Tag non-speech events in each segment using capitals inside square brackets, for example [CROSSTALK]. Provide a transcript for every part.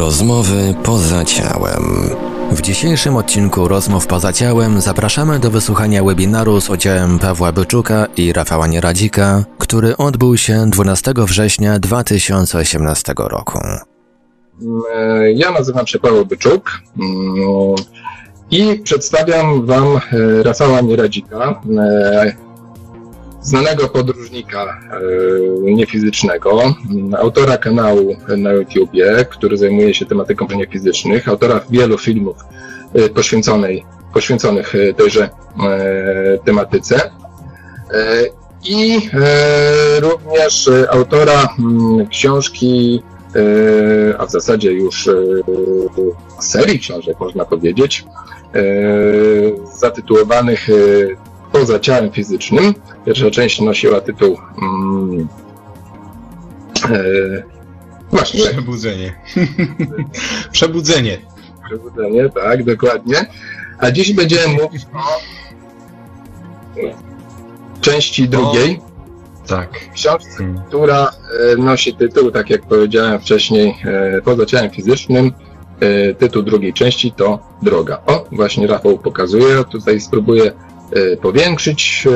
Rozmowy poza ciałem. W dzisiejszym odcinku Rozmów poza ciałem zapraszamy do wysłuchania webinaru z udziałem Pawła Byczuka i Rafała Nieradzika, który odbył się 12 września 2018 roku. E, ja nazywam się Paweł Byczuk mm, i przedstawiam Wam e, Rafała Nieradzika, e, znanego podróżnika niefizycznego, autora kanału na YouTubie, który zajmuje się tematyką niefizycznych, autora wielu filmów poświęconej, poświęconych tejże tematyce. I również autora mm, książki E, a w zasadzie już e, serii książek, można powiedzieć, e, zatytułowanych Poza ciałem fizycznym. Pierwsza część nosiła tytuł mm, Właśnie. Przebudzenie. [LAUGHS] Przebudzenie. Przebudzenie, tak, dokładnie. A dziś będziemy mówić o części drugiej. Tak. Książce, hmm. która e, nosi tytuł, tak jak powiedziałem wcześniej, e, poza ciałem fizycznym. E, tytuł drugiej części to Droga. O, właśnie Rafał pokazuje. Tutaj spróbuję powiększyć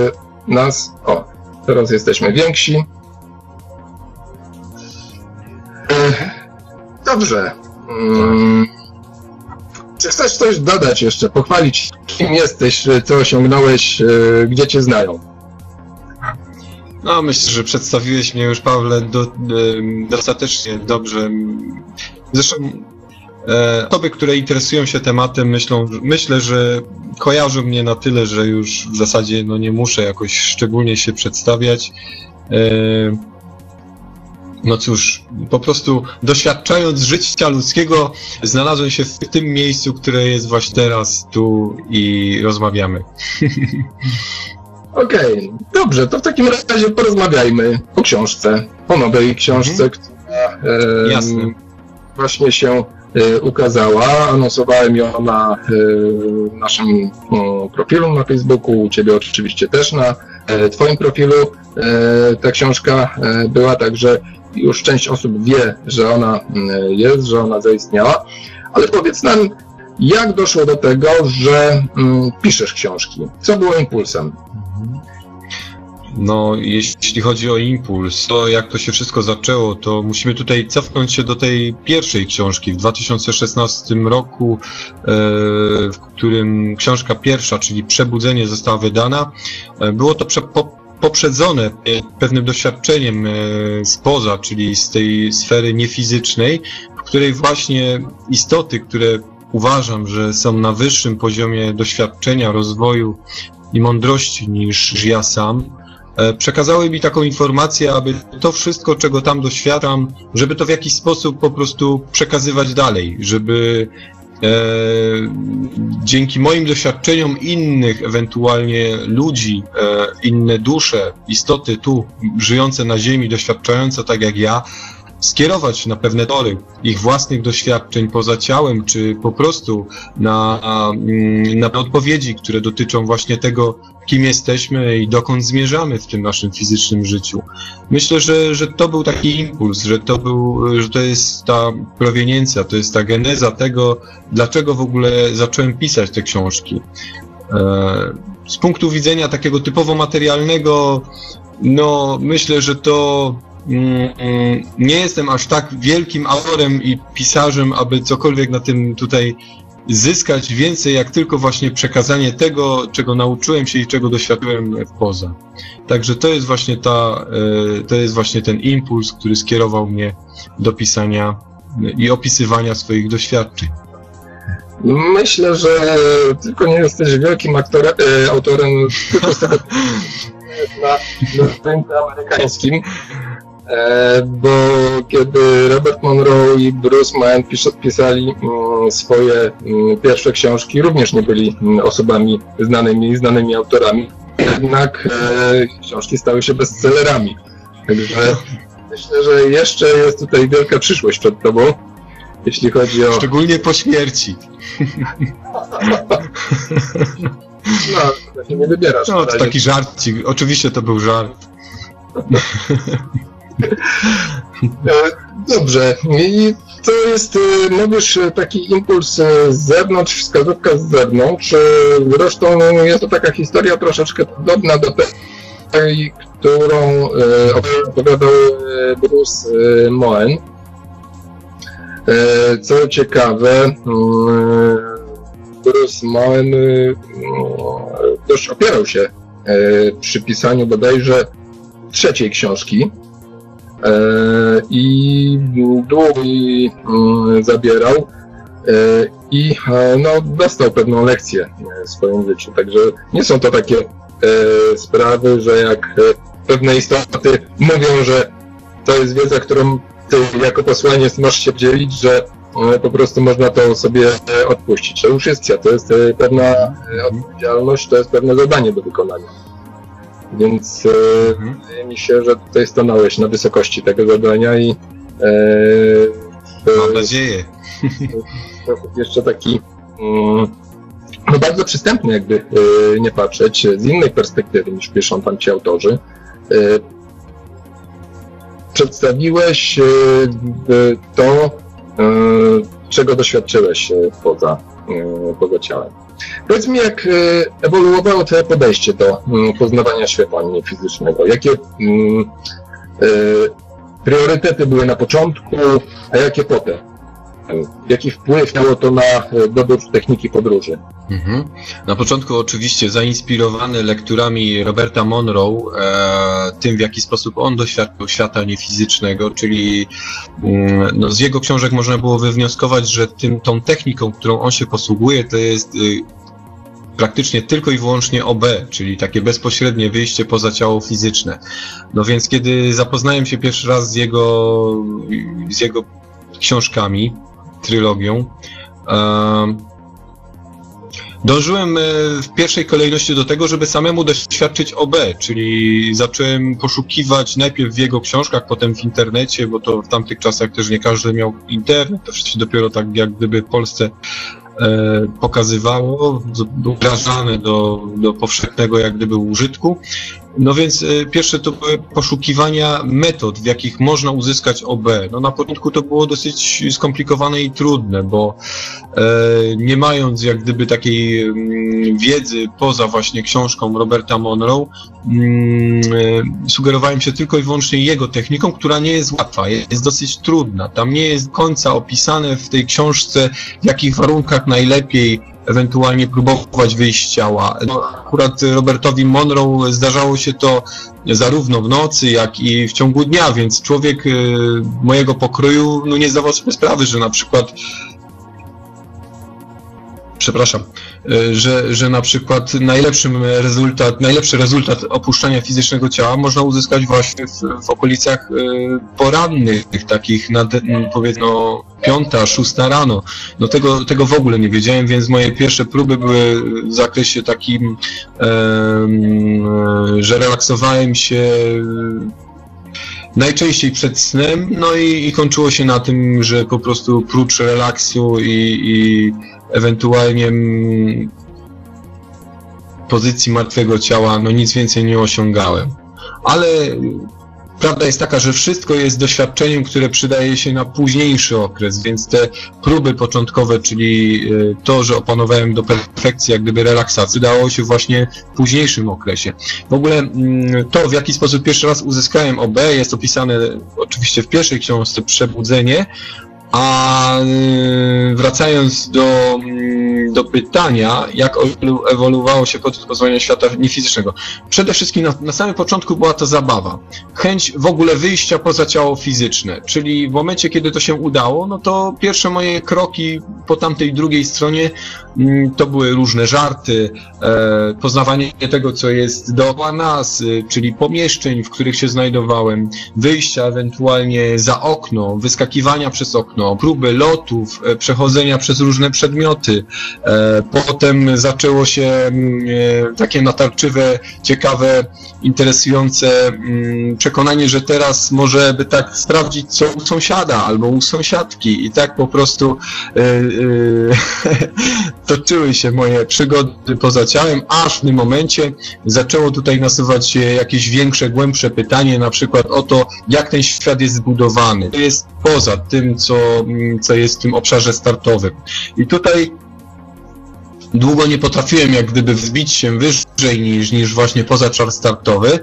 nas. O, teraz jesteśmy więksi. Dobrze. Hmm. Czy chcesz coś dodać jeszcze, pochwalić, kim jesteś, co osiągnąłeś, gdzie cię znają? No, myślę, że przedstawiłeś mnie już, Pawle, do, dostatecznie dobrze. Zresztą osoby, które interesują się tematem, myślą, myślę, że kojarzą mnie na tyle, że już w zasadzie no, nie muszę jakoś szczególnie się przedstawiać. E, no cóż, po prostu doświadczając życia ludzkiego, znalazłem się w tym miejscu, które jest właśnie teraz, tu i rozmawiamy. [LAUGHS] Okej, okay. dobrze, to w takim razie porozmawiajmy o książce, o nowej książce, mhm. która e, właśnie się e, ukazała. Anonsowałem ją na e, naszym profilu na Facebooku, u Ciebie oczywiście też na e, Twoim profilu. E, ta książka e, była, także już część osób wie, że ona jest, że ona zaistniała. Ale powiedz nam, jak doszło do tego, że mm, piszesz książki? Co było impulsem? No, jeśli chodzi o impuls, to jak to się wszystko zaczęło, to musimy tutaj cofnąć się do tej pierwszej książki w 2016 roku, e, w którym książka pierwsza, czyli Przebudzenie została wydana. E, było to poprzedzone pewnym doświadczeniem e, spoza, czyli z tej sfery niefizycznej, w której właśnie istoty, które uważam, że są na wyższym poziomie doświadczenia, rozwoju i mądrości niż ja sam, przekazały mi taką informację, aby to wszystko, czego tam doświadczam, żeby to w jakiś sposób po prostu przekazywać dalej, żeby e, dzięki moim doświadczeniom innych, ewentualnie ludzi, e, inne dusze, istoty tu żyjące na Ziemi, doświadczające tak jak ja, skierować na pewne tory ich własnych doświadczeń poza ciałem, czy po prostu na, mm, na odpowiedzi, które dotyczą właśnie tego, kim jesteśmy i dokąd zmierzamy w tym naszym fizycznym życiu. Myślę, że, że to był taki impuls, że to, był, że to jest ta proweniencja, to jest ta geneza tego, dlaczego w ogóle zacząłem pisać te książki. E, z punktu widzenia takiego typowo materialnego, no myślę, że to nie jestem aż tak wielkim autorem i pisarzem, aby cokolwiek na tym tutaj zyskać więcej, jak tylko właśnie przekazanie tego, czego nauczyłem się i czego doświadczyłem poza. Także to jest właśnie ta, e, to jest właśnie ten impuls, który skierował mnie do pisania i opisywania swoich doświadczeń. Myślę, że tylko nie jesteś wielkim aktorem, autorem tylko z tego [LAUGHS] na, na rynku amerykańskim. E, bo kiedy Robert Monroe i Bruce Mann pisali mm, swoje mm, pierwsze książki, również nie byli mm, osobami znanymi, znanymi autorami, jednak e, książki stały się bestsellerami. Także myślę, że jeszcze jest tutaj wielka przyszłość przed tobą, jeśli chodzi o... Szczególnie po śmierci. No, nie wybierasz. No, to taki żarcik. Oczywiście to był żart. E, dobrze. I to jest, mówisz, taki impuls z zewnątrz, wskazówka z zewnątrz. Zresztą jest to taka historia troszeczkę podobna do tej, którą opowiadał Bruce Moen. Co ciekawe, Bruce Moen też opierał się przy pisaniu bodajże trzeciej książki i długo zabierał i no, dostał pewną lekcję w swoim życiu. Także nie są to takie sprawy, że jak pewne istoty mówią, że to jest wiedza, którą ty jako posłaniec możesz się dzielić, że po prostu można to sobie odpuścić. To już jest to jest pewna odpowiedzialność, to jest pewne zadanie do wykonania. Więc mhm. wydaje mi się, że tutaj stanąłeś na wysokości tego zadania i e, Mam nadzieję. sposób jeszcze taki mm, no bardzo przystępny, jakby e, nie patrzeć, z innej perspektywy niż piszą tam ci autorzy. E, przedstawiłeś to, czego doświadczyłeś poza, poza ciałem. Powiedz mi, jak ewoluowało Twoje podejście do poznawania świata fizycznego? Jakie priorytety były na początku, a jakie potem? Jaki wpływ miało to na dobór techniki podróży? Mhm. Na początku oczywiście zainspirowany lekturami Roberta Monroe, e, tym w jaki sposób on doświadczył świata niefizycznego, czyli mm, no, z jego książek można było wywnioskować, że tym, tą techniką, którą on się posługuje, to jest y, praktycznie tylko i wyłącznie OB, czyli takie bezpośrednie wyjście poza ciało fizyczne. No więc kiedy zapoznałem się pierwszy raz z jego, z jego książkami, trylogią, Dążyłem e, w pierwszej kolejności do tego, żeby samemu doświadczyć OB, czyli zacząłem poszukiwać najpierw w jego książkach, potem w internecie, bo to w tamtych czasach też nie każdy miał internet, to się dopiero tak jak gdyby w Polsce E, pokazywało, wdrażane do, do powszechnego jak gdyby użytku. No więc e, pierwsze to były poszukiwania metod, w jakich można uzyskać OB. No na początku to było dosyć skomplikowane i trudne, bo e, nie mając jak gdyby takiej mm, wiedzy poza właśnie książką Roberta Monroe, mm, e, sugerowałem się tylko i wyłącznie jego techniką, która nie jest łatwa, jest dosyć trudna. Tam nie jest końca opisane w tej książce, w jakich warunkach najlepiej ewentualnie próbować wyjść z ciała. No, akurat Robertowi Monroe zdarzało się to zarówno w nocy, jak i w ciągu dnia, więc człowiek y, mojego pokroju no, nie zdawał sobie sprawy, że na przykład przepraszam, e, że, że na przykład najlepszym rezultat, najlepszy rezultat opuszczania fizycznego ciała można uzyskać właśnie w, w okolicach e, porannych, takich nad, powiedzmy no, piąta, szósta rano. No tego, tego w ogóle nie wiedziałem, więc moje pierwsze próby były w zakresie takim, że relaksowałem się najczęściej przed snem, no i, i, kończyło się na tym, że po prostu prócz relaksu i, i ewentualnie mm, pozycji martwego ciała, no nic więcej nie osiągałem. Ale prawda jest taka, że wszystko jest doświadczeniem, które przydaje się na późniejszy okres, więc te próby początkowe, czyli y, to, że opanowałem do perfekcji jak gdyby relaksacji, dało się właśnie w późniejszym okresie. W ogóle mm, to, w jaki sposób pierwszy raz uzyskałem OB, jest opisane oczywiście w pierwszej książce Przebudzenie, a y, wracając do, mm, do pytania, jak ewoluowało się podczas poznania świata niefizycznego. Przede wszystkim na, na samym początku była to zabawa. Chęć w ogóle wyjścia poza ciało fizyczne, czyli w momencie, kiedy to się udało, no to pierwsze moje kroki po tamtej drugiej stronie mm, to były różne żarty, e, poznawanie tego, co jest dookoła nas, y, czyli pomieszczeń, w których się znajdowałem, wyjścia ewentualnie za okno, wyskakiwania przez okno, próby lotów, e, przechodzenia przez różne przedmioty, E, potem zaczęło się mm, e, takie natarczywe, ciekawe, interesujące mm, przekonanie, że teraz może by tak sprawdzić, co u sąsiada albo u sąsiadki i tak po prostu [LAUGHS] toczyły się moje przygody poza ciałem, aż w tym momencie zaczęło tutaj nasuwać się jakieś większe, głębsze pytanie, na przykład o to, jak ten świat jest zbudowany. To jest poza tym, co, mm, co jest w tym obszarze startowym. I tutaj długo nie potrafiłem jak gdyby wzbić się wyżej niż, niż właśnie poza czar startowy. E,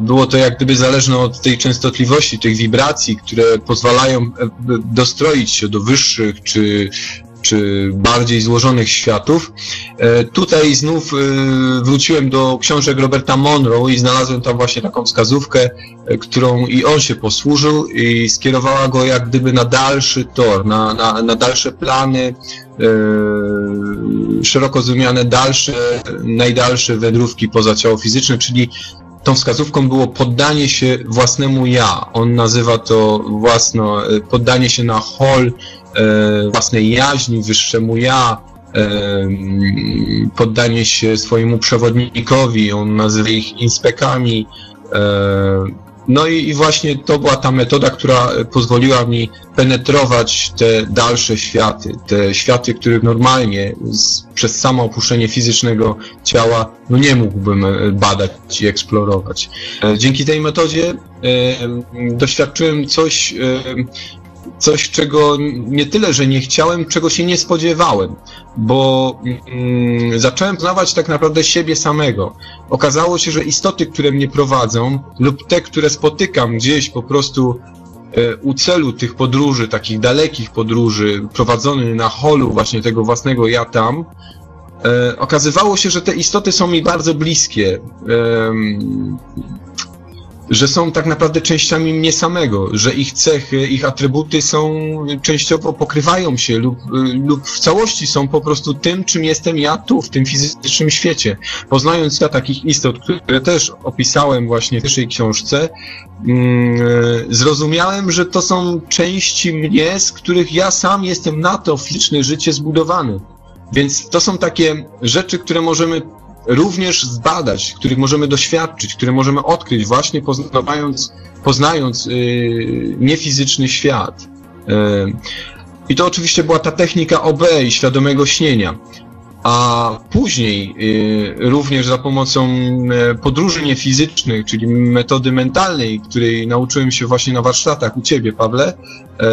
było to jak gdyby zależne od tej częstotliwości, tych wibracji, które pozwalają e, dostroić się do wyższych czy, czy bardziej złożonych światów. E, tutaj znów e, wróciłem do książek Roberta Monroe i znalazłem tam właśnie taką wskazówkę, e, którą i on się posłużył i skierowała go jak gdyby na dalszy tor, na, na, na dalsze plany, szeroko zrozumiane dalsze, najdalsze wędrówki poza ciało fizyczne, czyli tą wskazówką było poddanie się własnemu ja. On nazywa to własno, poddanie się na hol E, własnej jaźni, wyższemu ja, e, poddanie się swojemu przewodnikowi, on nazywa ich inspekami. E, no i, i, właśnie to była ta metoda, która pozwoliła mi penetrować te dalsze światy, te światy, których normalnie z, przez samo opuszczenie fizycznego ciała no nie mógłbym badać i eksplorować. Dzięki tej metodzie e, doświadczyłem coś, e, coś, czego nie tyle, że nie chciałem, czego się nie spodziewałem, bo mm, zacząłem poznawać tak naprawdę siebie samego. Okazało się, że istoty, które mnie prowadzą, lub te, które spotykam gdzieś po prostu e, u celu tych podróży, takich dalekich podróży, prowadzony na holu właśnie tego własnego ja tam, e, okazywało się, że te istoty są mi bardzo bliskie. E, że są tak naprawdę częściami mnie samego, że ich cechy, ich atrybuty są częściowo pokrywają się lub, lub w całości są po prostu tym, czym jestem ja tu, w tym fizycznym świecie. Poznając ja takich istot, które też opisałem właśnie w pierwszej książce, mm, zrozumiałem, że to są części mnie, z których ja sam jestem na to fizyczne życie zbudowany. Więc to są takie rzeczy, które możemy również zbadać, których możemy doświadczyć, które możemy odkryć właśnie poznając, poznając yy, niefizyczny świat. Yy. I to oczywiście była ta technika OB świadomego śnienia. A później y, również za pomocą y, podróży niefizycznych, czyli metody mentalnej, której nauczyłem się właśnie na warsztatach u Ciebie, Pawle, e,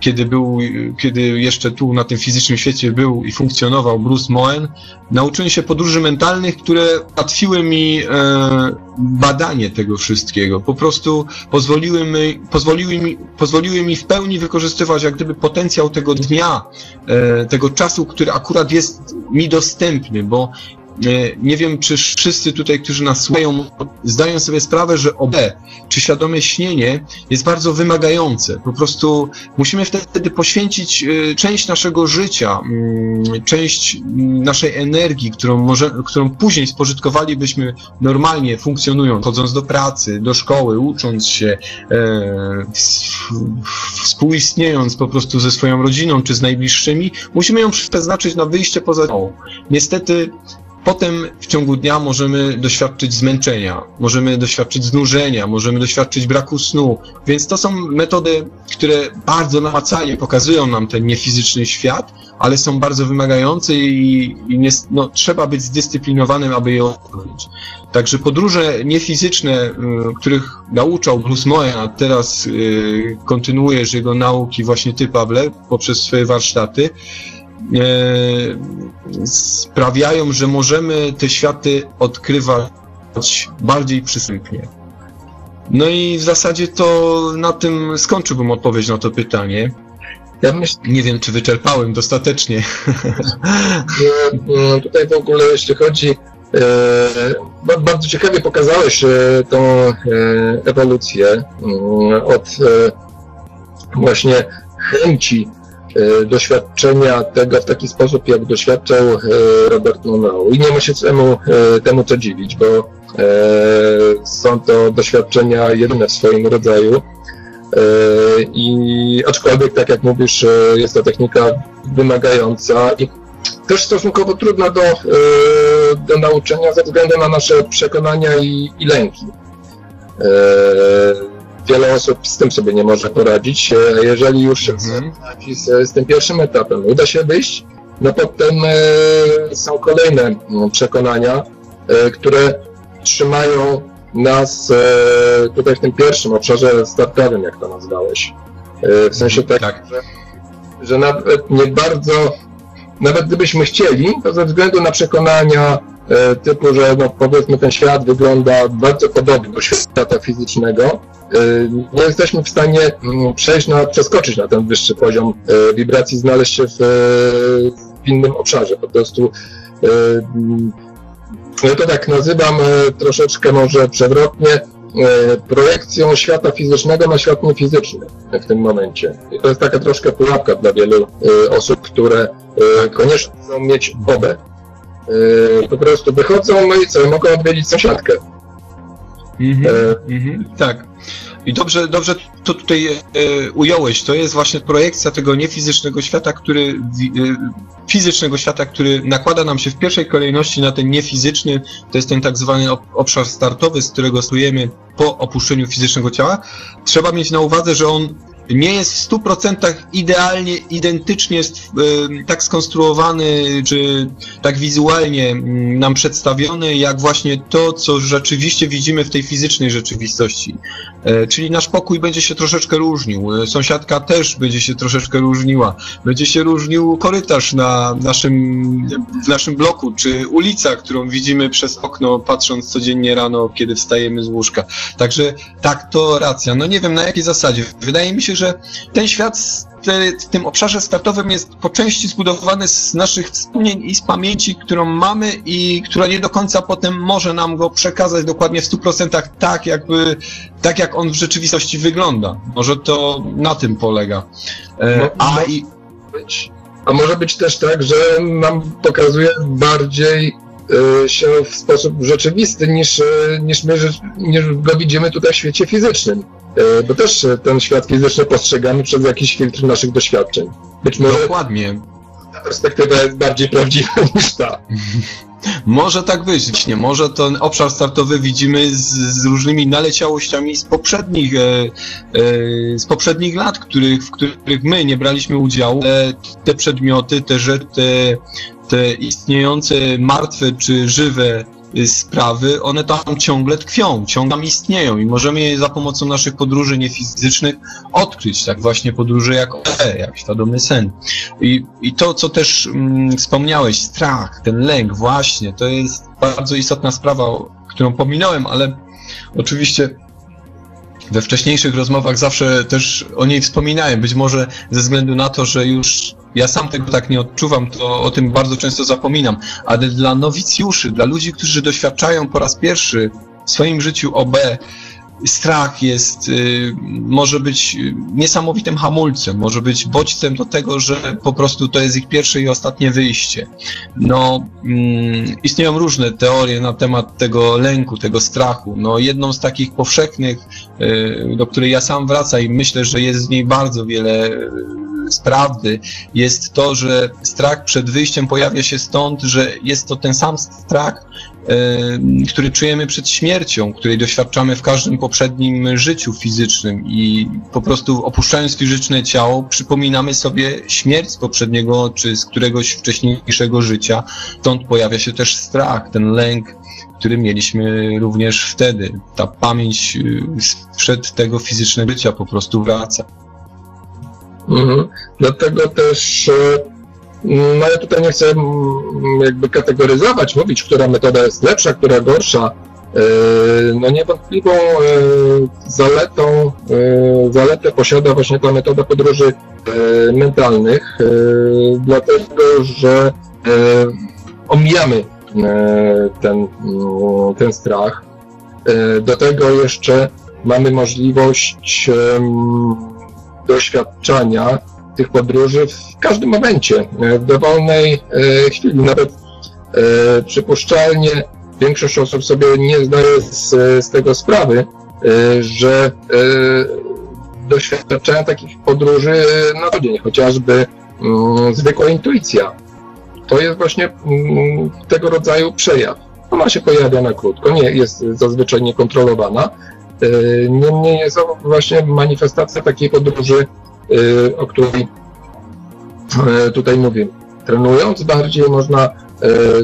kiedy był, kiedy jeszcze tu na tym fizycznym świecie był i funkcjonował Bruce Moen, nauczyłem się podróży mentalnych, które ułatwiły mi e, badanie tego wszystkiego. Po prostu pozwoliły mi, pozwoliły mi, pozwoliły mi w pełni wykorzystywać jak gdyby potencjał tego dnia, e, tego czasu, który akurat jest mi dostępny, bo nie wiem, czy wszyscy tutaj, którzy nas słuchają, zdają sobie sprawę, że OB, czy świadome śnienie, jest bardzo wymagające. Po prostu musimy wtedy poświęcić e, część naszego życia, mm, część naszej energii, którą, może, którą później spożytkowalibyśmy normalnie funkcjonując, chodząc do pracy, do szkoły, ucząc się, e, współistniejąc po prostu ze swoją rodziną czy z najbliższymi, musimy ją przeznaczyć na wyjście poza. Niestety Potem w ciągu dnia możemy doświadczyć zmęczenia, możemy doświadczyć znużenia, możemy doświadczyć braku snu, więc to są metody, które bardzo namacalnie pokazują nam ten niefizyczny świat, ale są bardzo wymagające i, i nie, no, trzeba być zdyscyplinowanym, aby je odbyć. Także podróże niefizyczne, y, których nauczał Bruce Moyen, a teraz y, kontynuujesz jego nauki właśnie ty, Pawle, poprzez swoje warsztaty, sprawiają, że możemy te światy odkrywać bardziej przystępnie. No i w zasadzie to na tym skończyłbym odpowiedź na to pytanie. Ja. Nie wiem, czy wyczerpałem dostatecznie. [LAUGHS] Tutaj w ogóle, jeśli chodzi, e, bardzo ciekawie pokazałeś e, tą ewolucję od właśnie chęci E, doświadczenia tego w taki sposób, jak doświadczał e, Robert Monroe. I nie ma się temu, e, temu co dziwić, bo są to doświadczenia jedyne w swoim rodzaju. I aczkolwiek, tak jak mówisz, jest to technika wymagająca i też stosunkowo trudna do, do nauczenia ze względu na nasze przekonania i, i lęki. Wiele osób z tym sobie nie może poradzić. Jeżeli już mhm. z, z tym pierwszym etapem uda się wyjść, no potem są kolejne przekonania, które trzymają nas e, tutaj w tym pierwszym obszarze startowym, jak to nazwałeś. E, w sensie tak, tak. Że, że nawet nie bardzo, nawet gdybyśmy chcieli, to ze względu na przekonania e, typu, że no powiedzmy ten świat wygląda bardzo podobnie do świata fizycznego, nie jesteśmy w stanie mm, przejść na, przeskoczyć na ten wyższy poziom wibracji, znaleźć się w, w innym obszarze. Po prostu ja to tak nazywam e, troszeczkę może przewrotnie, e, projekcją świata fizycznego na świat niefizyczny w tym momencie. I to jest taka troszkę pułapka dla wielu e, osób, które koniecznie chcą mieć obę. Po prostu wychodzą, no i co, mogą odwiedzić sąsiadkę. -hmm, mm -hmm, tak. I dobrze, dobrze to tutaj e, ująłeś. To jest właśnie projekcja tego niefizycznego świata, który e, fizycznego świata, który nakłada nam się w pierwszej kolejności na ten niefizyczny, to jest ten tak zwany obszar startowy, z którego stujemy po opuszczeniu fizycznego ciała. Trzeba mieć na uwadze, że on nie jest w 100% idealnie, identycznie tak skonstruowany, czy tak wizualnie mm, nam przedstawiony, jak właśnie to, co rzeczywiście widzimy w tej fizycznej rzeczywistości. E, czyli nasz pokój będzie się troszeczkę różnił, e, sąsiadka też będzie się troszeczkę różniła, będzie się różnił korytarz na naszym, w naszym bloku, czy ulica, którą widzimy przez okno, patrząc codziennie rano, kiedy wstajemy z łóżka. Także tak, to racja. No nie wiem na jakiej zasadzie. Wydaje mi się, że ten świat w tym obszarze startowym jest po części zbudowany z naszych wspomnień i z pamięci, którą mamy i która nie do końca potem może nam go przekazać dokładnie w 100% tak, jakby, tak jak on w rzeczywistości wygląda. Może to na tym polega. E, a, i... być, a może być też tak, że nam pokazuje bardziej Y, się w sposób rzeczywisty niż, y, niż my niż go widzimy tutaj w świecie fizycznym. Y, bo też ten świat fizyczny postrzegamy przez jakiś filtr naszych doświadczeń. Być może Dokładnie. ta perspektywa jest bardziej prawdziwa [LAUGHS] niż ta. Może tak być, nie? Może ten obszar startowy widzimy z, z różnymi naleciałościami z poprzednich, e, e, z poprzednich lat, których, w których my nie braliśmy udziału. Te, te przedmioty, te, te, te istniejące martwe czy żywe sprawy, one tam ciągle tkwią, ciągle tam istnieją i możemy je za pomocą naszych podróży niefizycznych odkryć, tak właśnie podróże jak OE, jak świadomy sen. I, i to, co też mm, wspomniałeś, strach, ten lęk, właśnie, to jest bardzo istotna sprawa, którą pominąłem, ale oczywiście we wcześniejszych rozmowach zawsze też o niej wspominałem, być może ze względu na to, że już ja sam tego tak nie odczuwam, to o tym bardzo często zapominam, ale dla nowicjuszy, dla ludzi, którzy doświadczają po raz pierwszy w swoim życiu OB, strach jest, y, może być niesamowitym hamulcem, może być bodźcem do tego, że po prostu to jest ich pierwsze i ostatnie wyjście. No, mm, istnieją różne teorie na temat tego lęku, tego strachu. No, jedną z takich powszechnych, y, do której ja sam wracam i myślę, że jest w niej bardzo wiele z prawdy jest to, że strach przed wyjściem pojawia się stąd, że jest to ten sam strach, który czujemy przed śmiercią, której doświadczamy w każdym poprzednim życiu fizycznym i po prostu opuszczając fizyczne ciało, przypominamy sobie śmierć z poprzedniego czy z któregoś wcześniejszego życia. Stąd pojawia się też strach, ten lęk, który mieliśmy również wtedy. Ta pamięć y, sprzed tego fizycznego życia po prostu wraca. Mhm. Dlatego też e, no ja tutaj nie chcę mm, jakby kategoryzować, mówić, która metoda jest lepsza, która gorsza. E, no niewątpliwą e, zaletą, zaletę posiada właśnie ta metoda podróży mentalnych, dlatego że omijamy ten, mm, ten strach. Do tego jeszcze mamy możliwość doświadczania tych podróży w każdym momencie, e, w dowolnej e, chwili. Nawet e, przypuszczalnie większość osób sobie nie zdaje z, z tego sprawy, że doświadczają takich podróży na co dzień, chociażby mm, zwykła intuicja. To jest właśnie mm, tego rodzaju przejaw. Ona się pojawia na krótko, nie jest zazwyczaj niekontrolowana. Niemniej jest to właśnie manifestacja takiej podróży, o której y, tutaj mówię. Trenując bardziej można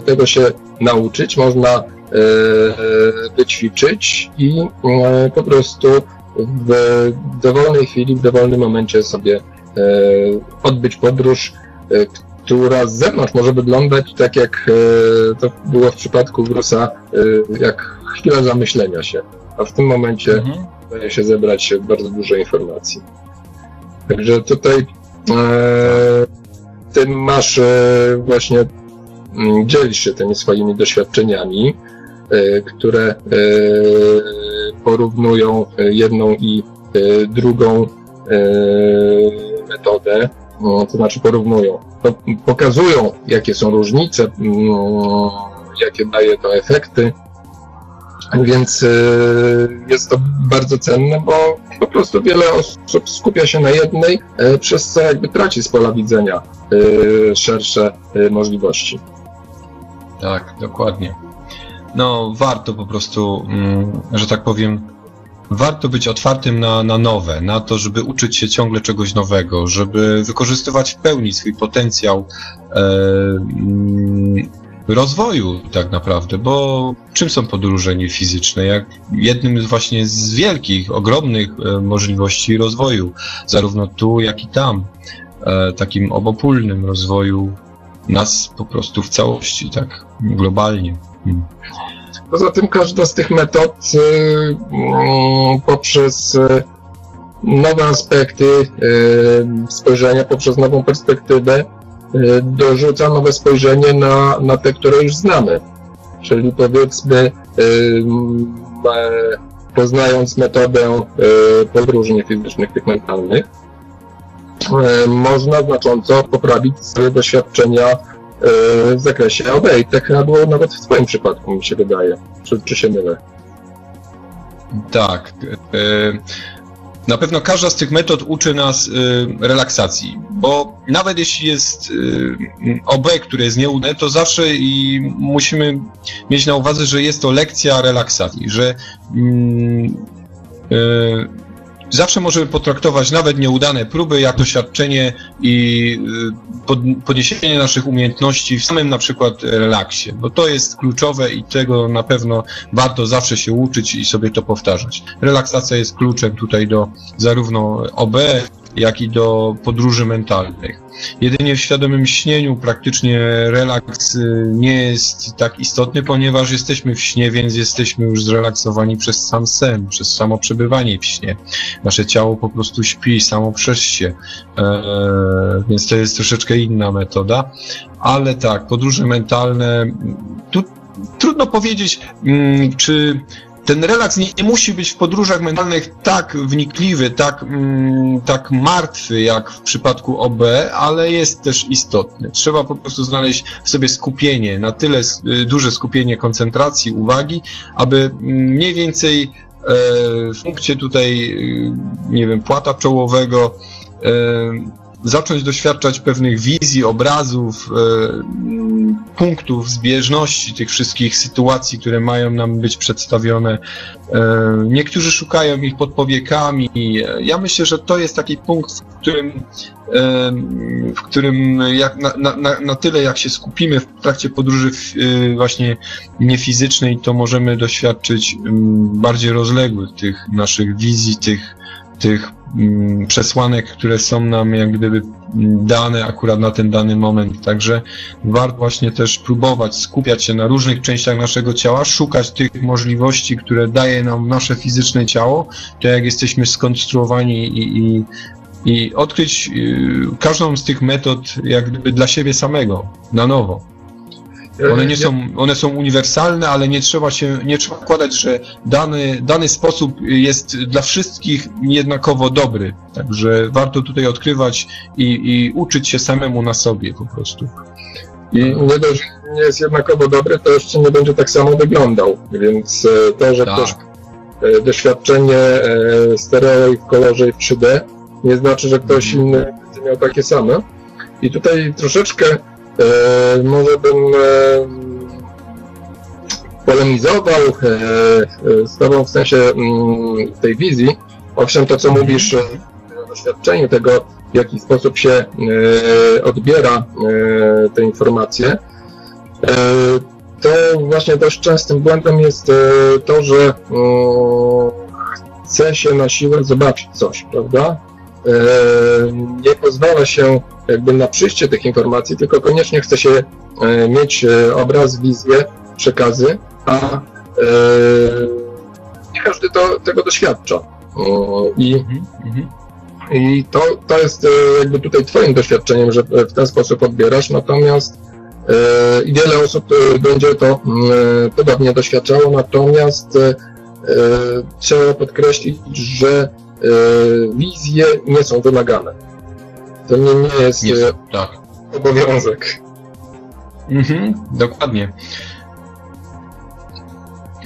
tego się nauczyć, można wyćwiczyć i po prostu w dowolnej chwili, w dowolnym momencie sobie odbyć podróż, która z zewnątrz może wyglądać tak jak to było w przypadku Brusa, jak chwila zamyślenia się a w tym momencie mhm. daje się zebrać bardzo dużo informacji. Także tutaj e, ty masz e, właśnie, mm, dzielisz się tymi swoimi doświadczeniami, e, które porównują jedną i drugą metodę, no, to znaczy porównują, pokazują jakie są różnice, mm, jakie daje to efekty, więc y, jest to bardzo cenne, bo po prostu wiele osób skupia się na jednej, y, przez co jakby traci z pola widzenia y, szersze możliwości. Tak, dokładnie. No, warto po prostu, mm, że tak powiem, warto być otwartym na, na nowe, na to, żeby uczyć się ciągle czegoś nowego, żeby wykorzystywać w pełni swój potencjał. E, mm, rozwoju tak naprawdę, bo czym są podróże fizyczne? Jak jednym właśnie z wielkich, ogromnych e, możliwości rozwoju, zarówno tu, jak i tam, e, takim obopólnym rozwoju nas po prostu w całości, tak globalnie. Hmm. Poza tym każda z tych metod y, mm, poprzez nowe aspekty spojrzenia, poprzez nową perspektywę dorzuca nowe spojrzenie na, na te, które już znamy. Czyli powiedzmy, y, poznając metodę y, podróży niefizycznych, tych mentalnych, można znacząco poprawić swoje doświadczenia w zakresie OB. I tak chyba było nawet w Twoim przypadku, mi się wydaje. Czy, czy się mylę? Tak. Na pewno każda z tych metod uczy nas y, relaksacji, bo nawet jeśli jest y, OB, które jest nieudane, to zawsze i musimy mieć na uwadze, że jest to lekcja relaksacji, że y, zawsze możemy potraktować nawet nieudane próby jak doświadczenie i y, podniesienie naszych umiejętności w samym na przykład relaksie, bo to jest kluczowe i tego na pewno warto zawsze się uczyć i sobie to powtarzać. Relaksacja jest kluczem tutaj do zarówno OB, jak i do podróży mentalnych. Jedynie w świadomym śnieniu praktycznie relaks y, nie jest tak istotny, ponieważ jesteśmy w śnie, więc jesteśmy już zrelaksowani przez sam sen, przez samo przebywanie w śnie. Nasze ciało po prostu śpi samo przez się, eee, więc to jest troszeczkę inna metoda. Ale tak, podróże mentalne, tu trudno powiedzieć, mm, czy ten relaks nie, nie, musi być w podróżach mentalnych tak wnikliwy, tak, mm, tak martwy jak w przypadku OB, ale jest też istotny. Trzeba po prostu znaleźć w sobie skupienie, na tyle y, duże skupienie koncentracji, uwagi, aby mm, mniej więcej e, w punkcie tutaj, y, nie wiem, płata czołowego e, zacząć doświadczać pewnych wizji, obrazów, e, punktów zbieżności tych wszystkich sytuacji, które mają nam być przedstawione. E, niektórzy szukają ich pod powiekami. Ja myślę, że to jest taki punkt, w którym, e, w którym jak, na, na, na tyle jak się skupimy w trakcie podróży właśnie niefizycznej, to możemy doświadczyć bardziej rozległych tych naszych wizji, tych tych mm, przesłanek, które są nam jak gdyby dane akurat na ten dany moment. Także warto właśnie też próbować skupiać się na różnych częściach naszego ciała, szukać tych możliwości, które daje nam nasze fizyczne ciało, to jak jesteśmy skonstruowani i, i i odkryć y, każdą z tych metod jak gdyby dla siebie samego, na nowo. One nie są, one są uniwersalne, ale nie trzeba się, nie trzeba wkładać, że dany, dany sposób jest dla wszystkich jednakowo dobry. Także warto tutaj odkrywać i, i uczyć się samemu na sobie po prostu. I nie dość, że nie jest jednakowo dobry, to jeszcze nie będzie tak samo wyglądał. Więc e, to, że tak. ktoś e, doświadczenie e, stereo i w kolorze i w 3D, nie znaczy, że ktoś inny będzie miał takie same. I tutaj troszeczkę może bym e, polemizował e, e, z Tobą w sensie mm, tej wizji. Owszem, to co mówisz e, o doświadczeniu tego, w jaki sposób się e, odbiera e, te informacje, e, to właśnie dość częstym błędem jest e, to, że mm, chce się na siłę zobaczyć coś, prawda? E, Nie pozwala się jakby na przyjście tych informacji, tylko koniecznie chce się e, mieć e, obraz, wizję, przekazy, a e, nie każdy to, tego doświadcza. I i to, to jest jakby tutaj Twoim doświadczeniem, że w ten sposób odbierasz, natomiast i wiele osób będzie to mm, podobnie doświadczało, natomiast trzeba podkreślić, że wizje nie są wymagane. To nie, nie jest Nie, e, tak. obowiązek. Mhm, dokładnie.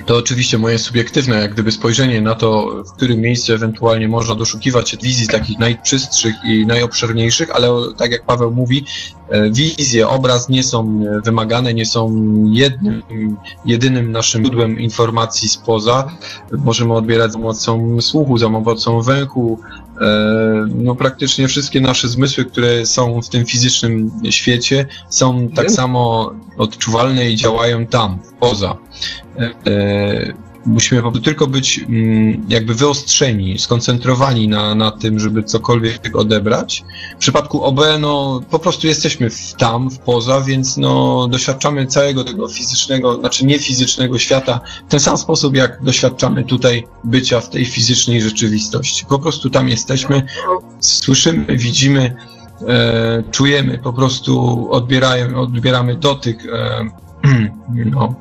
To oczywiście moje subiektywne, jak gdyby spojrzenie na to, w którym miejscu ewentualnie można doszukiwać się wizji takich najczystszych i najobszerniejszych, ale tak jak Paweł mówi, e, wizje, obraz nie są e, wymagane, nie są jednym, jedynym naszym źródłem informacji spoza. Możemy odbierać za pomocą słuchu, za pomocą węchu, no praktycznie wszystkie nasze zmysły, które są w tym fizycznym świecie, są tak samo odczuwalne i działają tam, poza. Musimy tylko być mm, jakby wyostrzeni, skoncentrowani na, na tym, żeby cokolwiek odebrać. W przypadku OB, no po prostu jesteśmy w tam, w poza, więc no doświadczamy całego tego fizycznego, znaczy niefizycznego świata w ten sam sposób, jak doświadczamy tutaj bycia w tej fizycznej rzeczywistości. Po prostu tam jesteśmy, słyszymy, widzimy, e, czujemy, po prostu odbierają, odbieramy dotyk. E, no,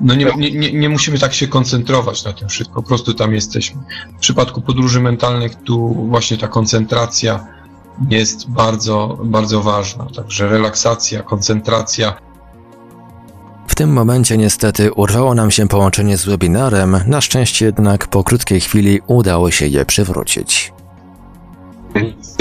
no nie, nie, nie, nie musimy tak się koncentrować na tym wszystkim, po prostu tam jesteśmy. W przypadku podróży mentalnych tu właśnie ta koncentracja jest bardzo, bardzo ważna. Także relaksacja, koncentracja, W tym momencie niestety urwało nam się połączenie z webinarem, na szczęście jednak po krótkiej chwili udało się je przywrócić.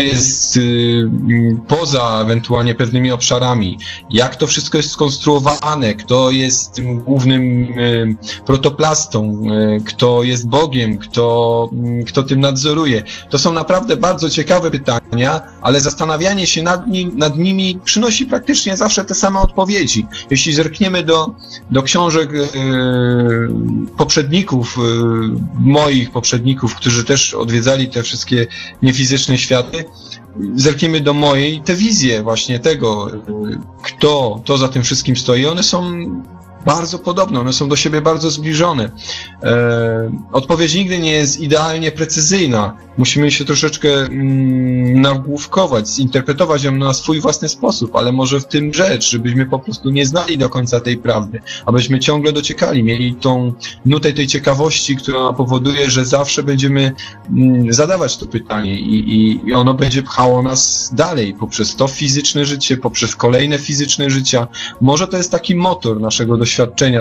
Jest y, mm, poza ewentualnie pewnymi obszarami, jak to wszystko jest skonstruowane, kto jest tym głównym y, protoplastą, y, kto jest Bogiem, kto, mm, kto tym nadzoruje. To są naprawdę bardzo ciekawe pytania, ale zastanawianie się nad, nim, nad nimi przynosi praktycznie zawsze te same odpowiedzi. Jeśli zerkniemy do, do książek poprzedników, moich poprzedników, którzy też odwiedzali te wszystkie niefizyczne światy, zerkniemy do mojej, te wizje właśnie tego, y, kto, to za tym wszystkim stoi, one są bardzo podobne, one są do siebie bardzo zbliżone. E, odpowiedź nigdy nie jest idealnie precyzyjna. Musimy się troszeczkę mm, nagłówkować, zinterpretować ją na swój własny sposób, ale może w tym rzecz, żebyśmy po prostu nie znali do końca tej prawdy, abyśmy ciągle dociekali, mieli tą nutę tej ciekawości, która powoduje, że zawsze będziemy mm, zadawać to pytanie i, i, i ono będzie pchało nas dalej poprzez to fizyczne życie, poprzez kolejne fizyczne życia. Może to jest taki motor naszego doświadczenia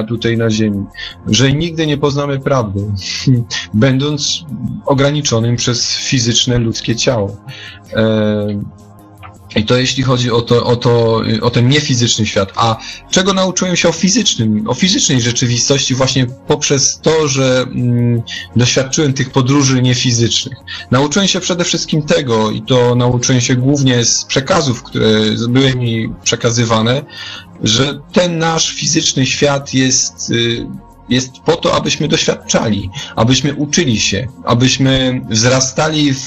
tutaj na Ziemi, że nigdy nie poznamy prawdy, [LAUGHS] będąc ograniczonym przez fizyczne ludzkie ciało. E, i to jeśli chodzi o, to, o, to, o ten niefizyczny świat. A czego nauczyłem się o fizycznym, o fizycznej rzeczywistości właśnie poprzez to, że mm, doświadczyłem tych podróży niefizycznych. Nauczyłem się przede wszystkim tego i to nauczyłem się głównie z przekazów, które były mi przekazywane, że ten nasz fizyczny świat jest y, jest po to, abyśmy doświadczali, abyśmy uczyli się, abyśmy wzrastali w,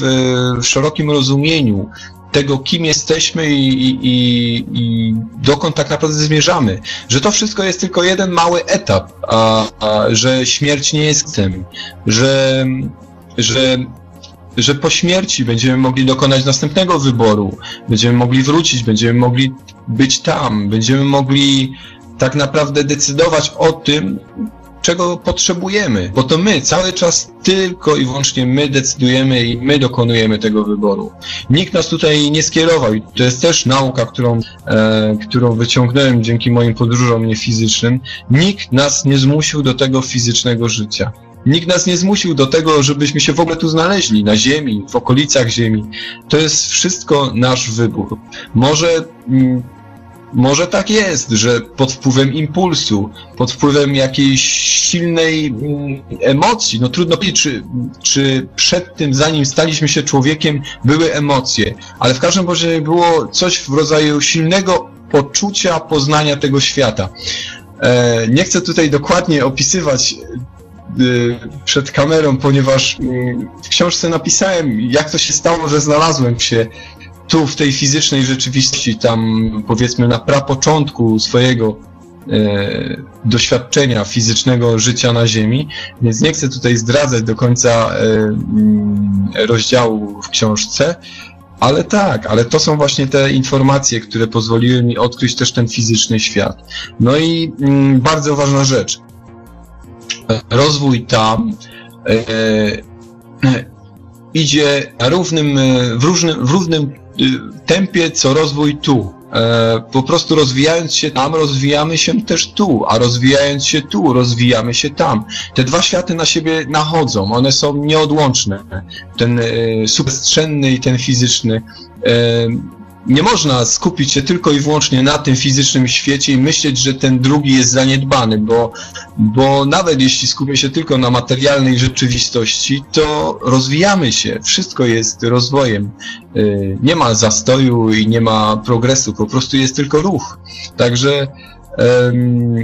w szerokim rozumieniu tego, kim jesteśmy i, i, i, dokąd tak naprawdę zmierzamy. Że to wszystko jest tylko jeden mały etap, a, a że śmierć nie jest tym, że, że że po śmierci będziemy mogli dokonać następnego wyboru, będziemy mogli wrócić, będziemy mogli być tam, będziemy mogli tak naprawdę decydować o tym, czego potrzebujemy, bo to my cały czas tylko i wyłącznie my decydujemy i my dokonujemy tego wyboru. Nikt nas tutaj nie skierował i to jest też nauka, którą, e, którą wyciągnąłem dzięki moim podróżom niefizycznym. Nikt nas nie zmusił do tego fizycznego życia. Nikt nas nie zmusił do tego, żebyśmy się w ogóle tu znaleźli, na Ziemi, w okolicach Ziemi. To jest wszystko nasz wybór. Może mm, może tak jest, że pod wpływem impulsu, pod wpływem jakiejś silnej mm, emocji, no trudno powiedzieć, czy, czy przed tym, zanim staliśmy się człowiekiem, były emocje, ale w każdym razie było coś w rodzaju silnego poczucia poznania tego świata. E, nie chcę tutaj dokładnie opisywać e, przed kamerą, ponieważ mm, w książce napisałem, jak to się stało, że znalazłem się tu w tej fizycznej rzeczywistości, tam powiedzmy na prapoczątku swojego e, doświadczenia fizycznego życia na Ziemi, więc nie chcę tutaj zdradzać do końca e, mm, rozdziału w książce, ale tak, ale to są właśnie te informacje, które pozwoliły mi odkryć też ten fizyczny świat. No i mm, bardzo ważna rzecz. Rozwój tam e, idzie równym, w, różnym, w równym Y, tempie co rozwój tu. E, po prostu rozwijając się tam, rozwijamy się też tu, a rozwijając się tu, rozwijamy się tam. Te dwa światy na siebie nachodzą, one są nieodłączne. Ten e, subprzestrzenny i ten fizyczny. Nie można skupić się tylko i wyłącznie na tym fizycznym świecie i myśleć, że ten drugi jest zaniedbany, bo, bo nawet jeśli skupię się tylko na materialnej rzeczywistości, to rozwijamy się. Wszystko jest rozwojem. Y, nie ma zastoju i nie ma progresu, po prostu jest tylko ruch. Także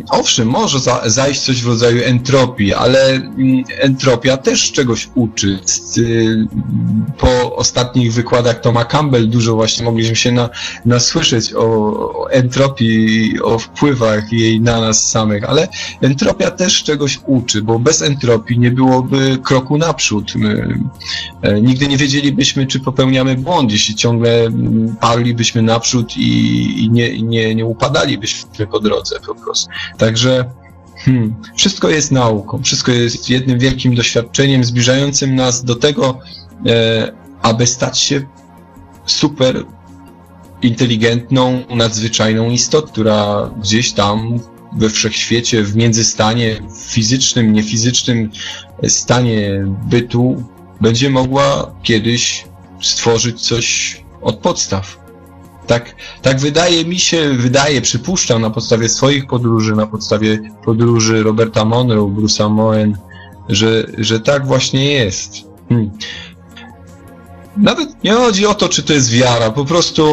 owszem, może za, zajść coś w rodzaju entropii, ale mm, entropia też czegoś uczy. Y, po ostatnich wykładach Toma Campbell dużo właśnie mogliśmy się na, nasłyszeć o, o entropii, o wpływach jej na nas samych, ale entropia też czegoś uczy, bo bez entropii nie byłoby kroku naprzód. My, e, nigdy nie wiedzielibyśmy, czy popełniamy błąd, jeśli ciągle mm, parlibyśmy naprzód i, i nie, nie, nie upadalibyśmy po drodze drodze po prostu. Także hmm, wszystko jest nauką, wszystko jest jednym wielkim doświadczeniem zbliżającym nas do tego, e, aby stać się super inteligentną, nadzwyczajną istotą, która gdzieś tam we wszechświecie, w międzystanie fizycznym, niefizycznym stanie bytu będzie mogła kiedyś stworzyć coś od podstaw. Tak, tak wydaje mi się, wydaje, przypuszczam na podstawie swoich podróży, na podstawie podróży Roberta Monroe, Bruce'a Moen, że, że tak właśnie jest. Hmm. Nawet nie chodzi o to, czy to jest wiara, po prostu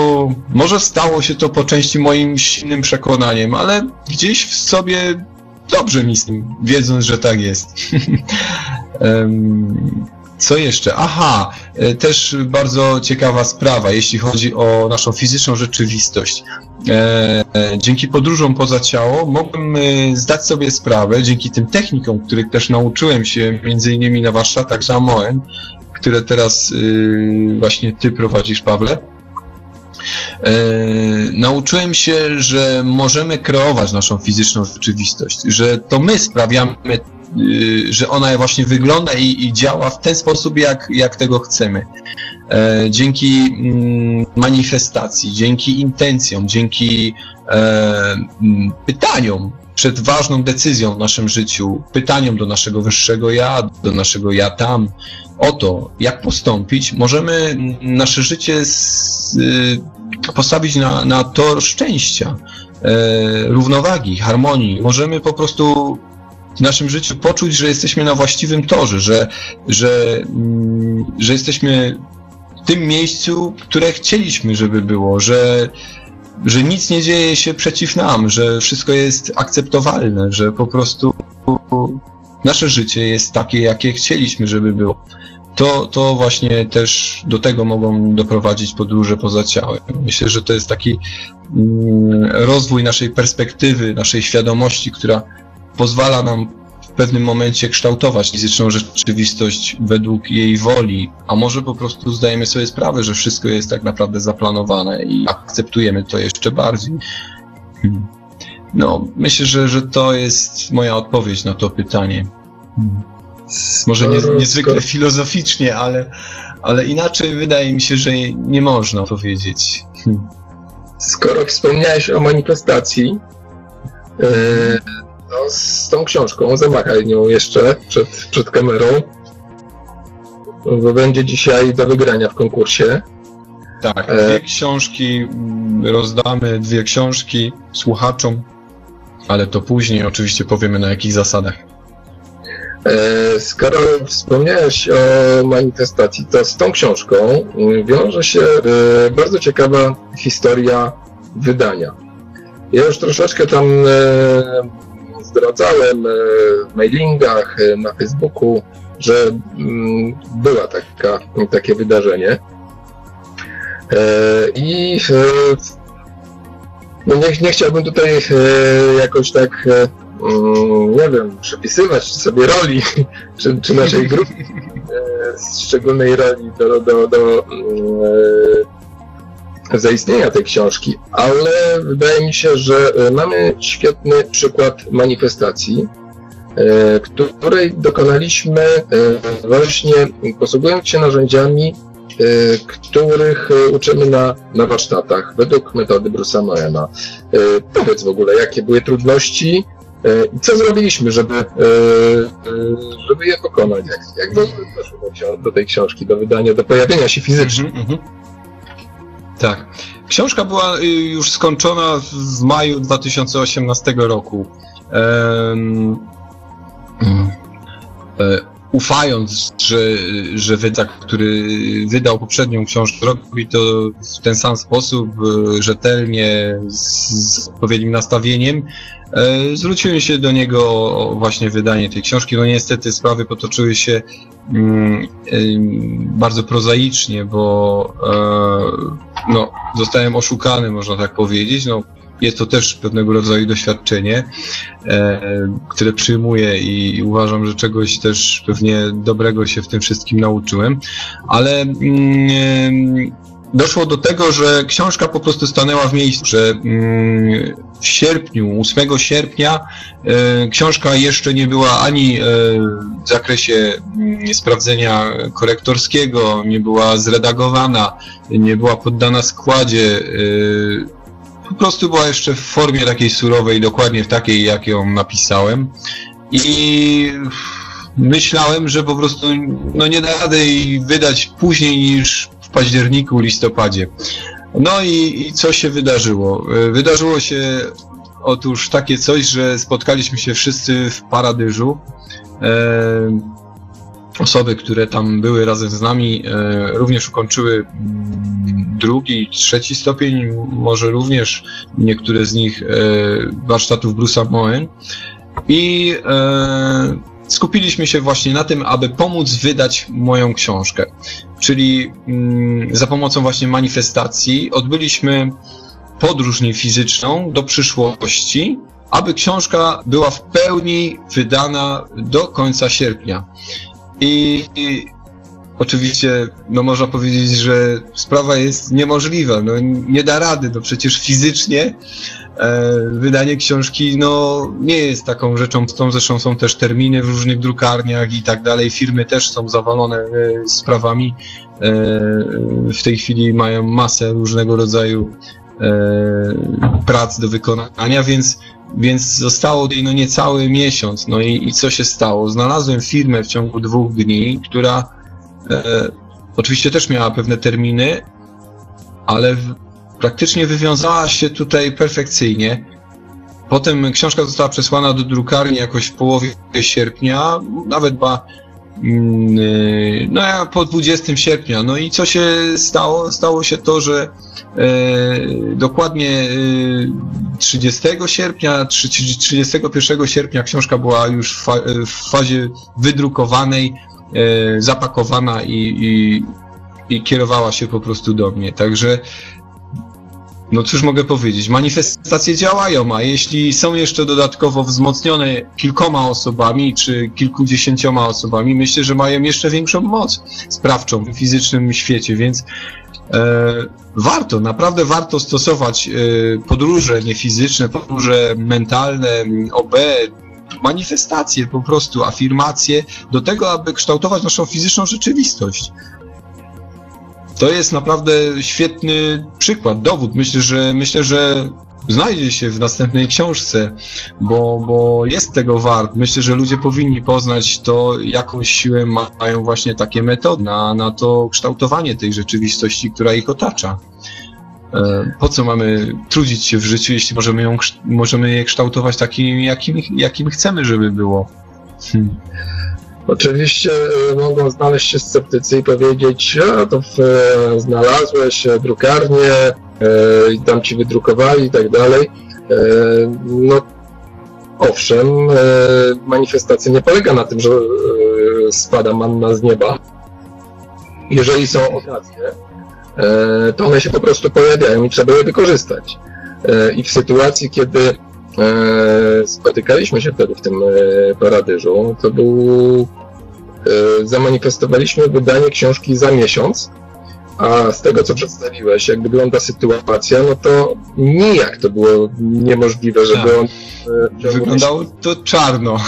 może stało się to po części moim silnym przekonaniem, ale gdzieś w sobie dobrze mi z tym, wiedząc, że tak jest. [LAUGHS] um, Co jeszcze? Aha, e, też bardzo ciekawa sprawa, jeśli chodzi o naszą fizyczną rzeczywistość. E, e, dzięki podróżom poza ciało mogłem zdać sobie sprawę, dzięki tym technikom, których też nauczyłem się między innymi na warsztatach Zamoen, które teraz właśnie ty prowadzisz, Pawle, nauczyłem się, że możemy kreować naszą fizyczną rzeczywistość, że to my sprawiamy Y, że ona właśnie wygląda i, i, działa w ten sposób, jak, jak tego chcemy. E, dzięki mm, manifestacji, dzięki intencjom, dzięki e, mm, pytaniom przed ważną decyzją w naszym życiu, pytaniom do naszego wyższego ja, do naszego ja tam, o to, jak postąpić, możemy nasze życie z, y, postawić na, na tor szczęścia, e, równowagi, harmonii. Możemy po prostu w naszym życiu poczuć, że jesteśmy na właściwym torze, że, że, mm, że jesteśmy w tym miejscu, które chcieliśmy, żeby było, że, że nic nie dzieje się przeciw nam, że wszystko jest akceptowalne, że po prostu nasze życie jest takie, jakie chcieliśmy, żeby było. To, to właśnie też do tego mogą doprowadzić podróże poza ciałem. Myślę, że to jest taki mm, rozwój naszej perspektywy, naszej świadomości, która pozwala nam w pewnym momencie kształtować fizyczną rzeczywistość według jej woli, a może po prostu zdajemy sobie sprawę, że wszystko jest tak naprawdę zaplanowane i akceptujemy to jeszcze bardziej. Hmm. No, myślę, że, że to jest moja odpowiedź na to pytanie. Hmm. Może nie, niezwykle filozoficznie, ale, ale inaczej wydaje mi się, że nie można powiedzieć. Hmm. Skoro wspomniałeś o manifestacji, yy, no, z tą książką, zamachaj nią jeszcze przed, przed kamerą, bo będzie dzisiaj do wygrania w konkursie. Tak, e, dwie książki mm, rozdamy, dwie książki słuchaczom, ale to później oczywiście powiemy na jakich zasadach. E, skoro wspomniałeś o manifestacji, to z tą książką mm, wiąże się e, bardzo ciekawa historia wydania. Ja już troszeczkę tam zdradzałem w mailingach, na Facebooku, że mm, była taka, takie wydarzenie. E, I e, no nie, nie chciałbym tutaj e, jakoś tak, mm, nie wiem, przypisywać sobie roli, [LAUGHS] czy, czy naszej grupy, szczególnej roli do, do, do zaistnienia tej książki, ale wydaje mi się, że mamy świetny przykład manifestacji, której dokonaliśmy właśnie posługując się narzędziami których uczymy na, na warsztatach według metody Bruce'a Moena. Y, powiedz w ogóle, jakie były trudności i co zrobiliśmy, żeby, żeby je pokonać? Jak, jak do, do tej książki, do wydania, do pojawienia się fizycznie? Mm -hmm. Tak. Książka była już skończona w maju 2018 roku. Um, ufając, że, że wydawca, który wydał poprzednią książkę, robi to w ten sam sposób, e, rzetelnie, z odpowiednim nastawieniem, e, zwróciłem się do niego o właśnie wydanie tej książki. No niestety sprawy potoczyły się mm, bardzo prozaicznie, bo e, no, zostałem oszukany, można tak powiedzieć. No, jest to też pewnego rodzaju doświadczenie, e, które przyjmuję i uważam, że czegoś też pewnie dobrego się w tym wszystkim nauczyłem, ale mm, doszło do tego, że książka po prostu stanęła w miejscu, że mm, w sierpniu, 8 sierpnia e, książka jeszcze nie była ani e, w zakresie mm, sprawdzenia korektorskiego, nie była zredagowana, nie była poddana składzie po prostu była jeszcze w formie takiej surowej, dokładnie w takiej, jak ją napisałem. I myślałem, że po prostu no nie da rady jej wydać później niż w październiku, listopadzie. No i, i co się wydarzyło? Wydarzyło się otóż takie coś, że spotkaliśmy się wszyscy w Paradyżu. E, osoby, które tam były razem z nami, e, również ukończyły mm, drugi, trzeci stopień, może również niektóre z nich e, warsztatów Bruce'a Moen. I e, skupiliśmy się właśnie na tym, aby pomóc wydać moją książkę. Czyli mm, za pomocą właśnie manifestacji odbyliśmy podróż fizyczną do przyszłości, aby książka była w pełni wydana do końca sierpnia. I, I, oczywiście, no można powiedzieć, że sprawa jest niemożliwa, no nie da rady, no przecież fizycznie e, wydanie książki, no nie jest taką rzeczą. Tą zresztą są też terminy w różnych drukarniach i tak dalej, firmy też są zawalone e, sprawami, e, w tej chwili mają masę różnego rodzaju e, prac do wykonania, więc więc zostało no niecały miesiąc. No i, i co się stało? Znalazłem firmę w ciągu dwóch dni, która e, oczywiście też miała pewne terminy, ale w, praktycznie wywiązała się tutaj perfekcyjnie. Potem książka została przesłana do drukarni jakoś w połowie sierpnia, nawet ba, no ja po 20 sierpnia. No i co się stało? Stało się to, że E, dokładnie 30 e, sierpnia, 31 sierpnia książka była już w fazie wydrukowanej, e, zapakowana i, i, i kierowała się po prostu do mnie. Także no cóż mogę powiedzieć, manifestacje działają, a jeśli są jeszcze dodatkowo wzmocnione kilkoma osobami czy kilkudziesięcioma osobami, myślę, że mają jeszcze większą moc sprawczą w fizycznym świecie, więc E, warto, naprawdę warto stosować e, podróże niefizyczne, podróże mentalne, OB, manifestacje po prostu, afirmacje do tego, aby kształtować naszą fizyczną rzeczywistość. To jest naprawdę świetny przykład, dowód. Myślę, że myślę, że znajdzie się w następnej książce, bo, bo jest tego wart. Myślę, że ludzie powinni poznać to, jaką siłę mają właśnie takie metody na, na to kształtowanie tej rzeczywistości, która ich otacza. E, po co mamy trudzić się w życiu, jeśli możemy, ją, możemy je kształtować takim, jakim, jakim chcemy, żeby było? Hmm. Oczywiście e, mogą znaleźć się sceptycy i powiedzieć, a to w, e, znalazłeś drukarnię, e, i tam ci wydrukowali i tak dalej. No owszem, manifestacja nie polega na tym, że spada manna z nieba. Jeżeli są okazje, to one się po prostu pojawiają i trzeba je wykorzystać. I w sytuacji, kiedy spotykaliśmy się wtedy w tym Paradyżu, to był E, zamanifestowaliśmy wydanie książki za miesiąc, a z tego, co przedstawiłeś, jak wygląda sytuacja, no to nijak to było niemożliwe, żeby tak. on... E, Wyglądało to czarno. [LAUGHS]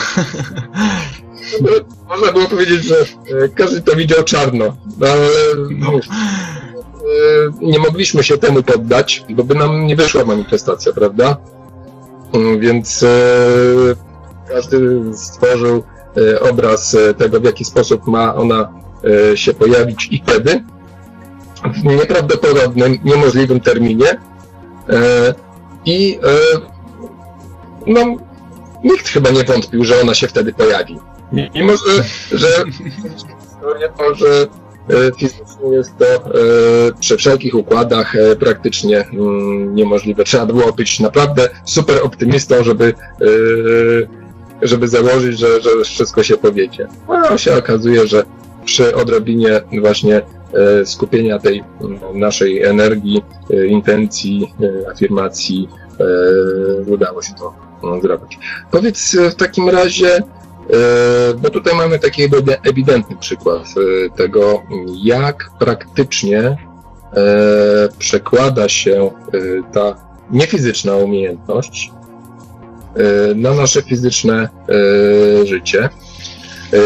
Można było powiedzieć, że e, każdy to widział czarno, no, ale no. nie mogliśmy się temu poddać, bo by nam nie wyszła manifestacja, prawda? Mm, więc każdy stworzył E, obraz e, tego, w jaki sposób ma ona e, się pojawić i kiedy, w nieprawdopodobnym, niemożliwym terminie. I no, nikt chyba nie wątpił, że ona się wtedy pojawi. Mimo, że, że że fizycznie jest to przy wszelkich układach praktycznie mm, niemożliwe. Trzeba było być naprawdę super optymistą, żeby żeby założyć, że, że wszystko się powiedzie. A się okazuje, że przy odrobinie właśnie e, skupienia tej naszej energii, e, intencji, e, afirmacji udało się to zrobić. Powiedz w takim razie, bo tutaj mamy taki ewidentny przykład tego, jak praktycznie przekłada się ta niefizyczna umiejętność E, na nasze fizyczne e, życie. E,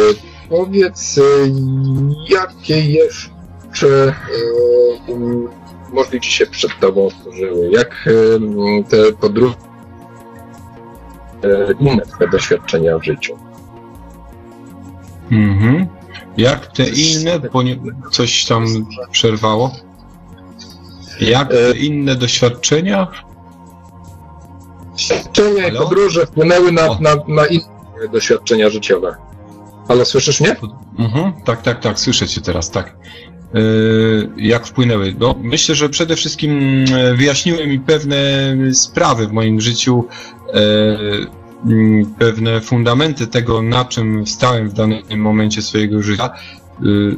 powiedz, jakie jeszcze możliwości się przed Tobą otworzyły? Jak te podróże, inne Twoje doświadczenia w życiu? Mhm. Jak te inne, bo nie, coś tam przerwało? Jak te inne doświadczenia? Doświadczenia i podróże wpłynęły na, na, na inne doświadczenia życiowe. Ale słyszysz mnie? Mhm, tak, tak, tak, słyszę cię teraz, tak. Yy, jak wpłynęły? No, myślę, że przede wszystkim e, wyjaśniły mi pewne sprawy w moim życiu, yy, pewne fundamenty tego, na czym stałem w danym momencie swojego życia. Yy,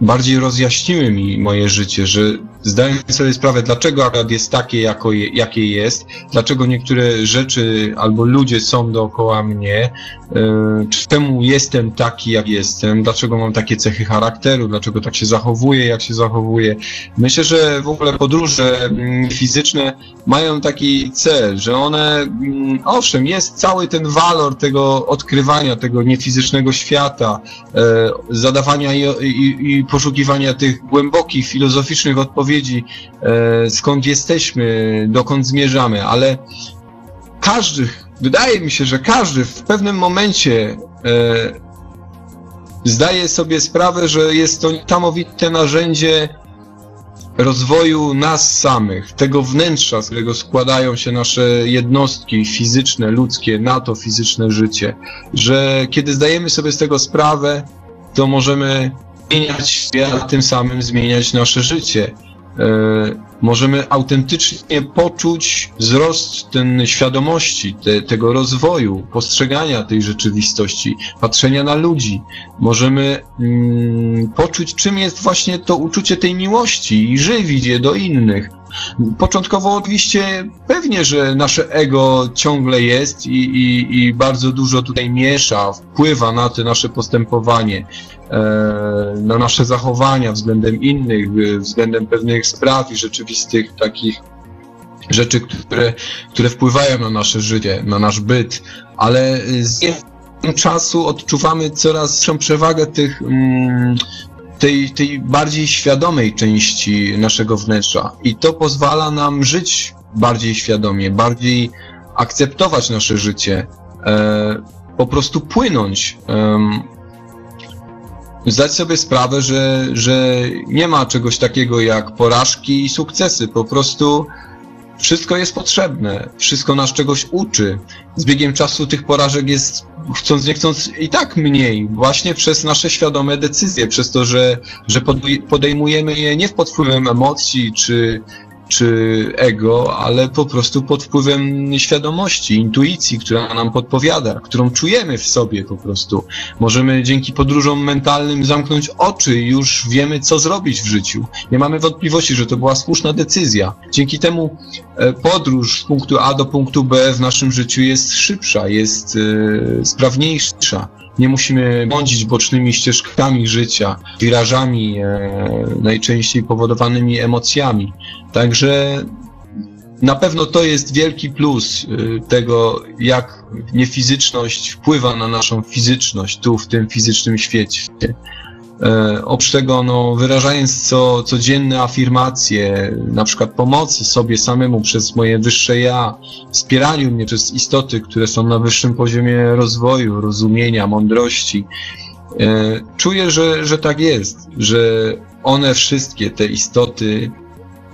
bardziej rozjaśniły mi moje życie, że zdaję sobie sprawę, dlaczego akurat jest takie, jako je, jakie jest, dlaczego niektóre rzeczy albo ludzie są dookoła mnie, yy, czemu jestem taki, jak jestem, dlaczego mam takie cechy charakteru, dlaczego tak się zachowuję, jak się zachowuję. Myślę, że w ogóle podróże mm, fizyczne mają taki cel, że one, mm, owszem, jest cały ten walor tego odkrywania tego niefizycznego świata, yy, zadawania i, i, i poszukiwania tych głębokich, filozoficznych odpowiedzi, e, skąd jesteśmy, dokąd zmierzamy, ale każdy, wydaje mi się, że każdy w pewnym momencie e, zdaje sobie sprawę, że jest to niesamowite narzędzie rozwoju nas samych, tego wnętrza, z którego składają się nasze jednostki fizyczne, ludzkie, na to fizyczne życie, że kiedy zdajemy sobie z tego sprawę, to możemy zmieniać się, a tym samym zmieniać nasze życie. E, możemy autentycznie poczuć wzrost ten świadomości, te, tego rozwoju, postrzegania tej rzeczywistości, patrzenia na ludzi. Możemy mm, poczuć, czym jest właśnie to uczucie tej miłości i żywić je do innych. Początkowo oczywiście pewnie, że nasze ego ciągle jest i, i, i bardzo dużo tutaj miesza, wpływa na to nasze postępowanie. E, na nasze zachowania względem innych, względem pewnych spraw i rzeczywistych takich rzeczy, które, które wpływają na nasze życie, na nasz byt, ale z czasu odczuwamy coraz większą przewagę tych, mm, tej, tej bardziej świadomej części naszego wnętrza i to pozwala nam żyć bardziej świadomie, bardziej akceptować nasze życie, e, po prostu płynąć. Zdać sobie sprawę, że, że nie ma czegoś takiego jak porażki i sukcesy. Po prostu wszystko jest potrzebne, wszystko nas czegoś uczy. Z biegiem czasu tych porażek jest, chcąc nie chcąc, i tak mniej, właśnie przez nasze świadome decyzje, przez to, że, że podejmujemy je nie pod wpływem emocji czy, czy ego, ale po prostu pod wpływem świadomości, intuicji, która nam podpowiada, którą czujemy w sobie po prostu. Możemy dzięki podróżom mentalnym zamknąć oczy i już wiemy, co zrobić w życiu. Nie mamy wątpliwości, że to była słuszna decyzja. Dzięki temu e, podróż z punktu A do punktu B w naszym życiu jest szybsza, jest e, sprawniejsza. Nie musimy błądzić bocznymi ścieżkami życia, wirażami e, najczęściej powodowanymi emocjami. Także na pewno to jest wielki plus e, tego, jak niefizyczność wpływa na naszą fizyczność tu, w tym fizycznym świecie. E, oprócz tego, no, wyrażając co, codzienne afirmacje, na przykład pomocy sobie samemu przez moje wyższe ja, wspieraniu mnie przez istoty, które są na wyższym poziomie rozwoju, rozumienia, mądrości, e, czuję, że, że tak jest, że one wszystkie, te istoty,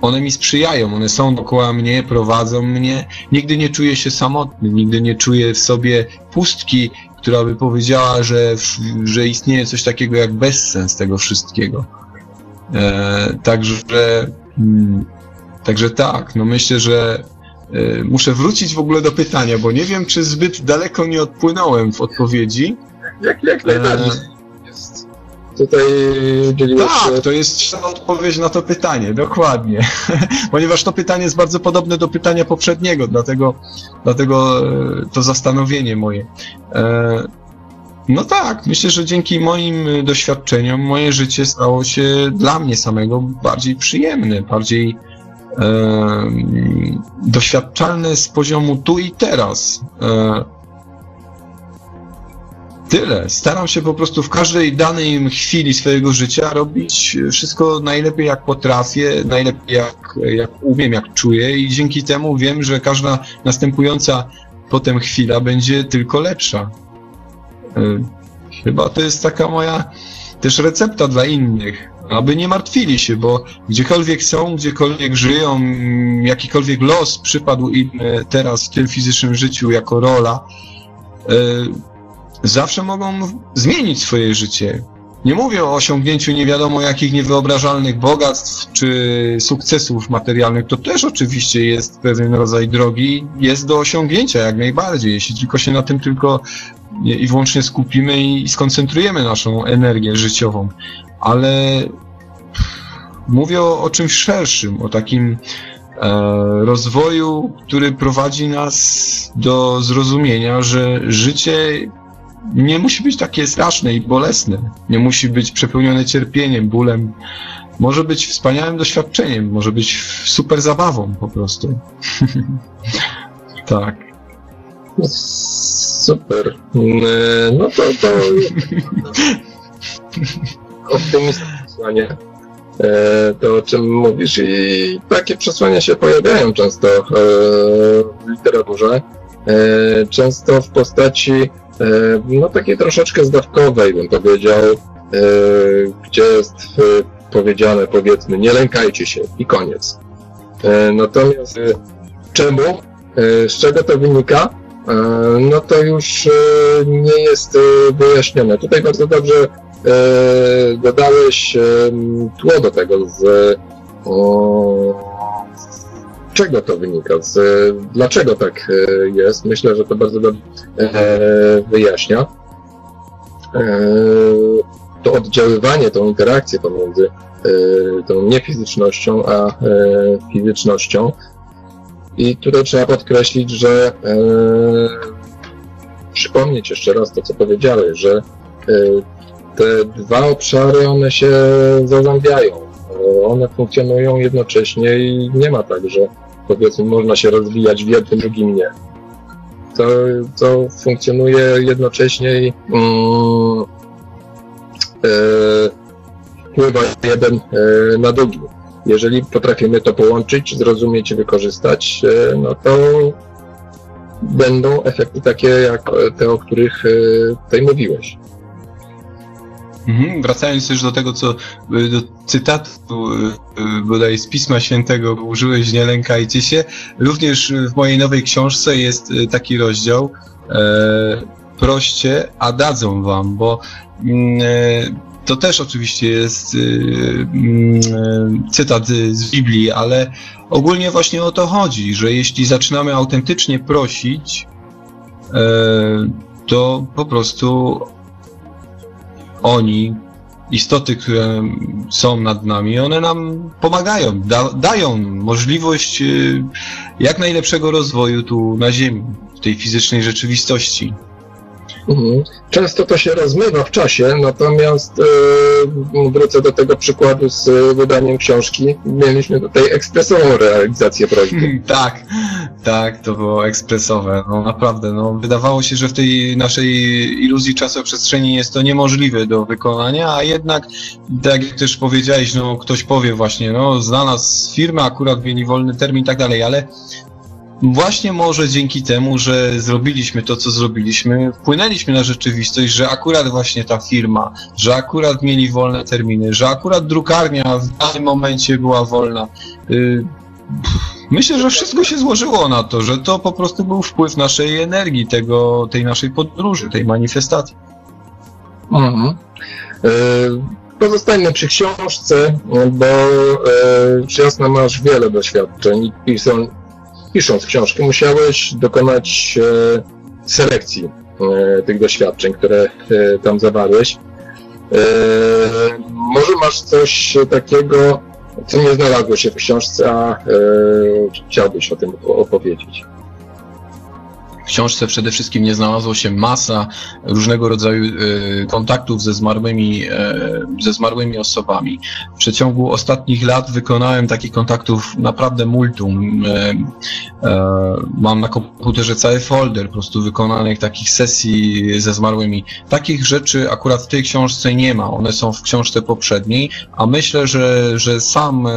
one mi sprzyjają, one są dookoła mnie, prowadzą mnie. Nigdy nie czuję się samotny, nigdy nie czuję w sobie pustki, która by powiedziała, że, że istnieje coś takiego jak bezsens tego wszystkiego. E, także, mm, także tak, no myślę, że e, muszę wrócić w ogóle do pytania, bo nie wiem, czy zbyt daleko nie odpłynąłem w odpowiedzi. Jak, jak najbardziej. E, tutaj udzieliłeś Tak, to jest odpowiedź na to pytanie, dokładnie. [LAUGHS] Ponieważ to pytanie jest bardzo podobne do pytania poprzedniego, dlatego, dlatego e, to zastanowienie moje. E, no tak, myślę, że dzięki moim doświadczeniom moje życie stało się dla mnie samego bardziej przyjemne, bardziej doświadczalne z poziomu tu i teraz. Tyle. Staram się po prostu w każdej danej chwili swojego życia robić wszystko najlepiej jak potrafię, najlepiej jak, jak umiem, jak czuję i dzięki temu wiem, że każda następująca potem chwila będzie tylko lepsza. E, chyba to jest taka moja też recepta dla innych, aby nie martwili się, bo gdziekolwiek są, gdziekolwiek żyją, jakikolwiek los przypadł im teraz w tym fizycznym życiu jako rola, e, zawsze mogą zmienić swoje życie. Nie mówię o osiągnięciu nie wiadomo jakich niewyobrażalnych bogactw czy sukcesów materialnych. To też oczywiście jest pewien rodzaj drogi, jest do osiągnięcia jak najbardziej, jeśli tylko się na tym tylko i wyłącznie skupimy i skoncentrujemy naszą energię życiową. Ale mówię o, o czymś szerszym, o takim e, rozwoju, który prowadzi nas do zrozumienia, że życie nie musi być takie straszne i bolesne. Nie musi być przepełnione cierpieniem, bólem. Może być wspaniałym doświadczeniem, może być super zabawą po prostu. [LAUGHS] tak. Super. No to, to [LAUGHS] optymistyczne przesłanie. E, to o czym mówisz i takie przesłania się pojawiają często e, w literaturze. E, często w postaci E, no takiej troszeczkę zdawkowej, bym powiedział, e, gdzie jest e, powiedziane, powiedzmy, nie lękajcie się i koniec. Natomiast czemu, z czego to wynika, no to już nie jest wyjaśnione. Tutaj bardzo dobrze dodałeś tło do tego z czego to wynika, z, dlaczego tak e, jest. Myślę, że to bardzo dobrze e, wyjaśnia. E, to oddziaływanie, tą interakcję pomiędzy tą niefizycznością a fizycznością. I tutaj trzeba podkreślić, że przypomnieć jeszcze raz to, co powiedziałeś, że te dwa obszary, one się zazębiają. One funkcjonują jednocześnie i nie ma tak, że powiedzmy można się rozwijać w jednym, drugim nie. To, to funkcjonuje jednocześnie i mm, e, wpływa jeden e, na drugi. jeżeli potrafimy to połączyć, zrozumieć i wykorzystać, e, no to będą efekty takie jak te, o których e, tutaj mówiłeś. Mhm. Wracając też do tego, co do cytatu bodaj z Pisma Świętego użyłeś, nie lękajcie się. Również w mojej nowej książce jest taki rozdział e, proście, a dadzą wam, bo mm, to też oczywiście jest y, mm, cytat z Biblii, ale ogólnie właśnie o to chodzi, że jeśli zaczynamy autentycznie prosić, e, to po prostu oni, istoty, które są nad nami, one nam pomagają, da, dają możliwość y, jak najlepszego rozwoju tu na Ziemi, w tej fizycznej rzeczywistości. Mhm. Często to się rozmywa w czasie, natomiast e, wrócę do tego przykładu z wydaniem książki. Mieliśmy tutaj ekspresową realizację prośby. tak, tak, to było ekspresowe. No naprawdę, no, wydawało się, że w tej naszej iluzji czasoprzestrzeni jest to niemożliwe do wykonania, a jednak, tak jak też powiedziałeś, no, ktoś powie właśnie, no, zna nas firma, akurat mieli wolny termin i tak dalej, ale właśnie może dzięki temu, że zrobiliśmy to, co zrobiliśmy, wpłynęliśmy na rzeczywistość, że akurat właśnie ta firma, że akurat mieli wolne terminy, że akurat drukarnia w danym momencie była wolna. Y, myślę, że wszystko się złożyło na to, że to po prostu był wpływ naszej energii, tego, tej naszej podróży, tej manifestacji. Mhm. Y, pozostańmy przy książce, bo e, jasno masz wiele doświadczeń i pisząc książkę, musiałeś dokonać e, selekcji e, tych doświadczeń, które e, tam zawarłeś. Może masz coś takiego, co nie znalazło się w książce, a chciałbyś o tym opowiedzieć w książce przede wszystkim nie znalazło się masa różnego rodzaju e, kontaktów ze zmarłymi, e, ze zmarłymi osobami. W przeciągu ostatnich lat wykonałem takich kontaktów naprawdę multum. E, mam na komputerze cały folder po prostu wykonanych takich sesji ze zmarłymi. Takich rzeczy akurat w tej książce nie ma. One są w książce poprzedniej, a myślę, że, że sam,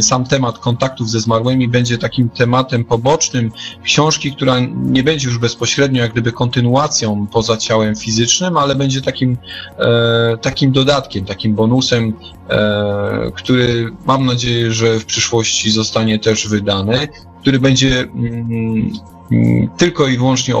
sam temat kontaktów ze zmarłymi będzie takim tematem pobocznym książki, która nie będzie już bezpośrednio jak gdyby kontynuacją poza ciałem fizycznym, ale będzie takim, e, takim dodatkiem, takim bonusem, e, który mam nadzieję, że w przyszłości zostanie też wydany, który będzie Mm, tylko i wyłącznie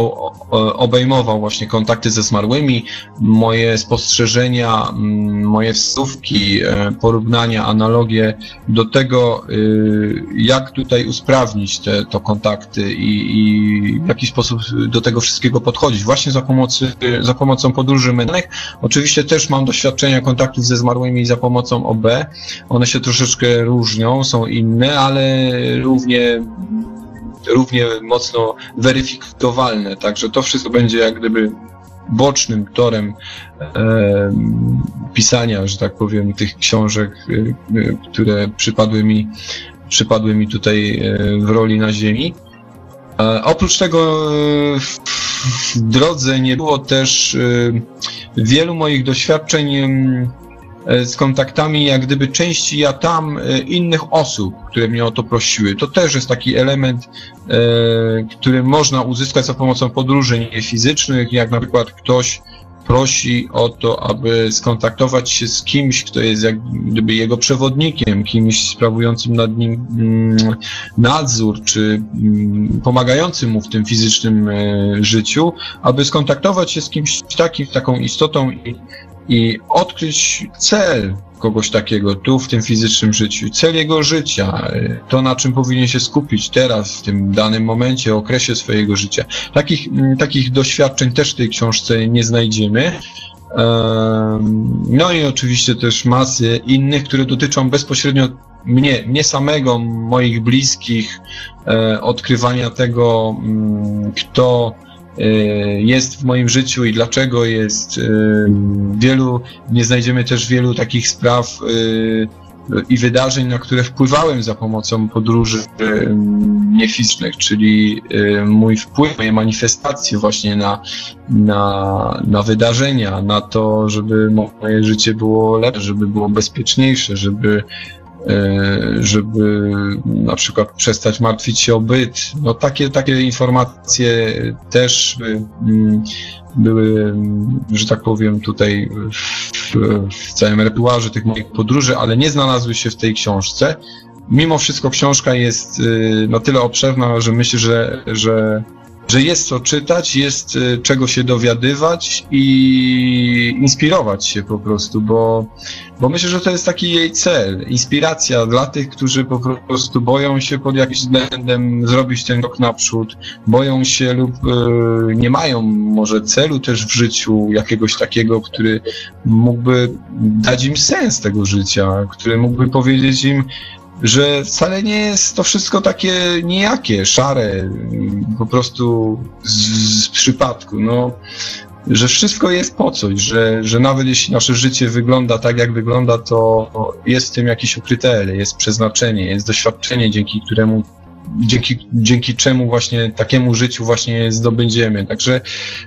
obejmował właśnie kontakty ze zmarłymi, moje spostrzeżenia, mm, moje wsówki, e, porównania, analogie do tego, y, jak tutaj usprawnić te to kontakty i, i w jaki sposób do tego wszystkiego podchodzić. Właśnie za, pomocy, za pomocą podróży mentalnych. Oczywiście też mam doświadczenia kontaktów ze zmarłymi za pomocą OB. One się troszeczkę różnią, są inne, ale równie równie mocno weryfikowalne, także to wszystko będzie jak gdyby bocznym torem e, pisania, że tak powiem, tych książek, e, e które przypadły mi, przypadły mi tutaj e, w roli na ziemi. E, oprócz tego e, w, w drodze nie było też wielu moich doświadczeń E, z kontaktami jak gdyby części ja tam e, innych osób, które mnie o to prosiły. To też jest taki element, e, który można uzyskać za pomocą podróży niefizycznych, jak na przykład ktoś prosi o to, aby skontaktować się z kimś, kto jest jak gdyby jego przewodnikiem, kimś sprawującym nad nim mm, nadzór, czy mm, pomagającym mu w tym fizycznym życiu, aby skontaktować się z kimś takim, taką istotą i i odkryć cel kogoś takiego tu w tym fizycznym życiu, cel jego życia, to na czym powinien się skupić teraz, w tym danym momencie, okresie swojego życia. Takich, mm, takich doświadczeń też w tej książce nie znajdziemy. No i oczywiście też masy innych, które dotyczą bezpośrednio mnie, mnie samego, moich bliskich, e, odkrywania tego, mm, kto jest w moim życiu i dlaczego jest. Y, wielu, nie znajdziemy też wielu takich spraw y, i wydarzeń, na które wpływałem za pomocą podróży niefizycznych, czyli mój wpływ, moje manifestacje właśnie na, na, na wydarzenia, na to, żeby moje życie było lepsze, żeby było bezpieczniejsze, żeby żeby na przykład przestać martwić się o byt. No takie, takie informacje też mm, były, że tak powiem, tutaj w, w całym repertuarze tych moich podróży, ale nie znalazły się w tej książce. Mimo wszystko książka jest na tyle obszerna, że myślę, że, że że jest co czytać, jest y, czego się dowiadywać i inspirować się po prostu, bo, bo myślę, że to jest taki jej cel. Inspiracja dla tych, którzy po prostu boją się pod jakimś względem zrobić ten krok naprzód, boją się lub y, nie mają może celu też w życiu jakiegoś takiego, który mógłby dać im sens tego życia, który mógłby powiedzieć im, że wcale nie jest to wszystko takie nijakie, szare, po prostu z, z przypadku. No, że wszystko jest po coś, że, że nawet jeśli nasze życie wygląda tak, jak wygląda, to jest w tym jakiś ukryte, jest przeznaczenie, jest doświadczenie, dzięki któremu dzięki, dzięki czemu właśnie takiemu życiu właśnie zdobędziemy. Także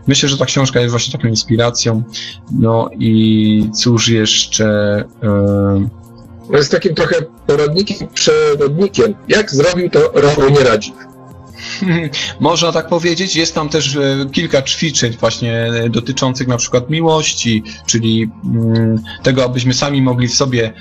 myślę, że ta książka jest właśnie taką inspiracją. No i cóż jeszcze. Yy, jest takim trochę poradnikiem, przewodnikiem, jak zrobił to Rafał Nieradzik. [LAUGHS] Można tak powiedzieć. Jest tam też e, kilka ćwiczeń właśnie dotyczących na przykład miłości, czyli mm, tego, abyśmy sami mogli w sobie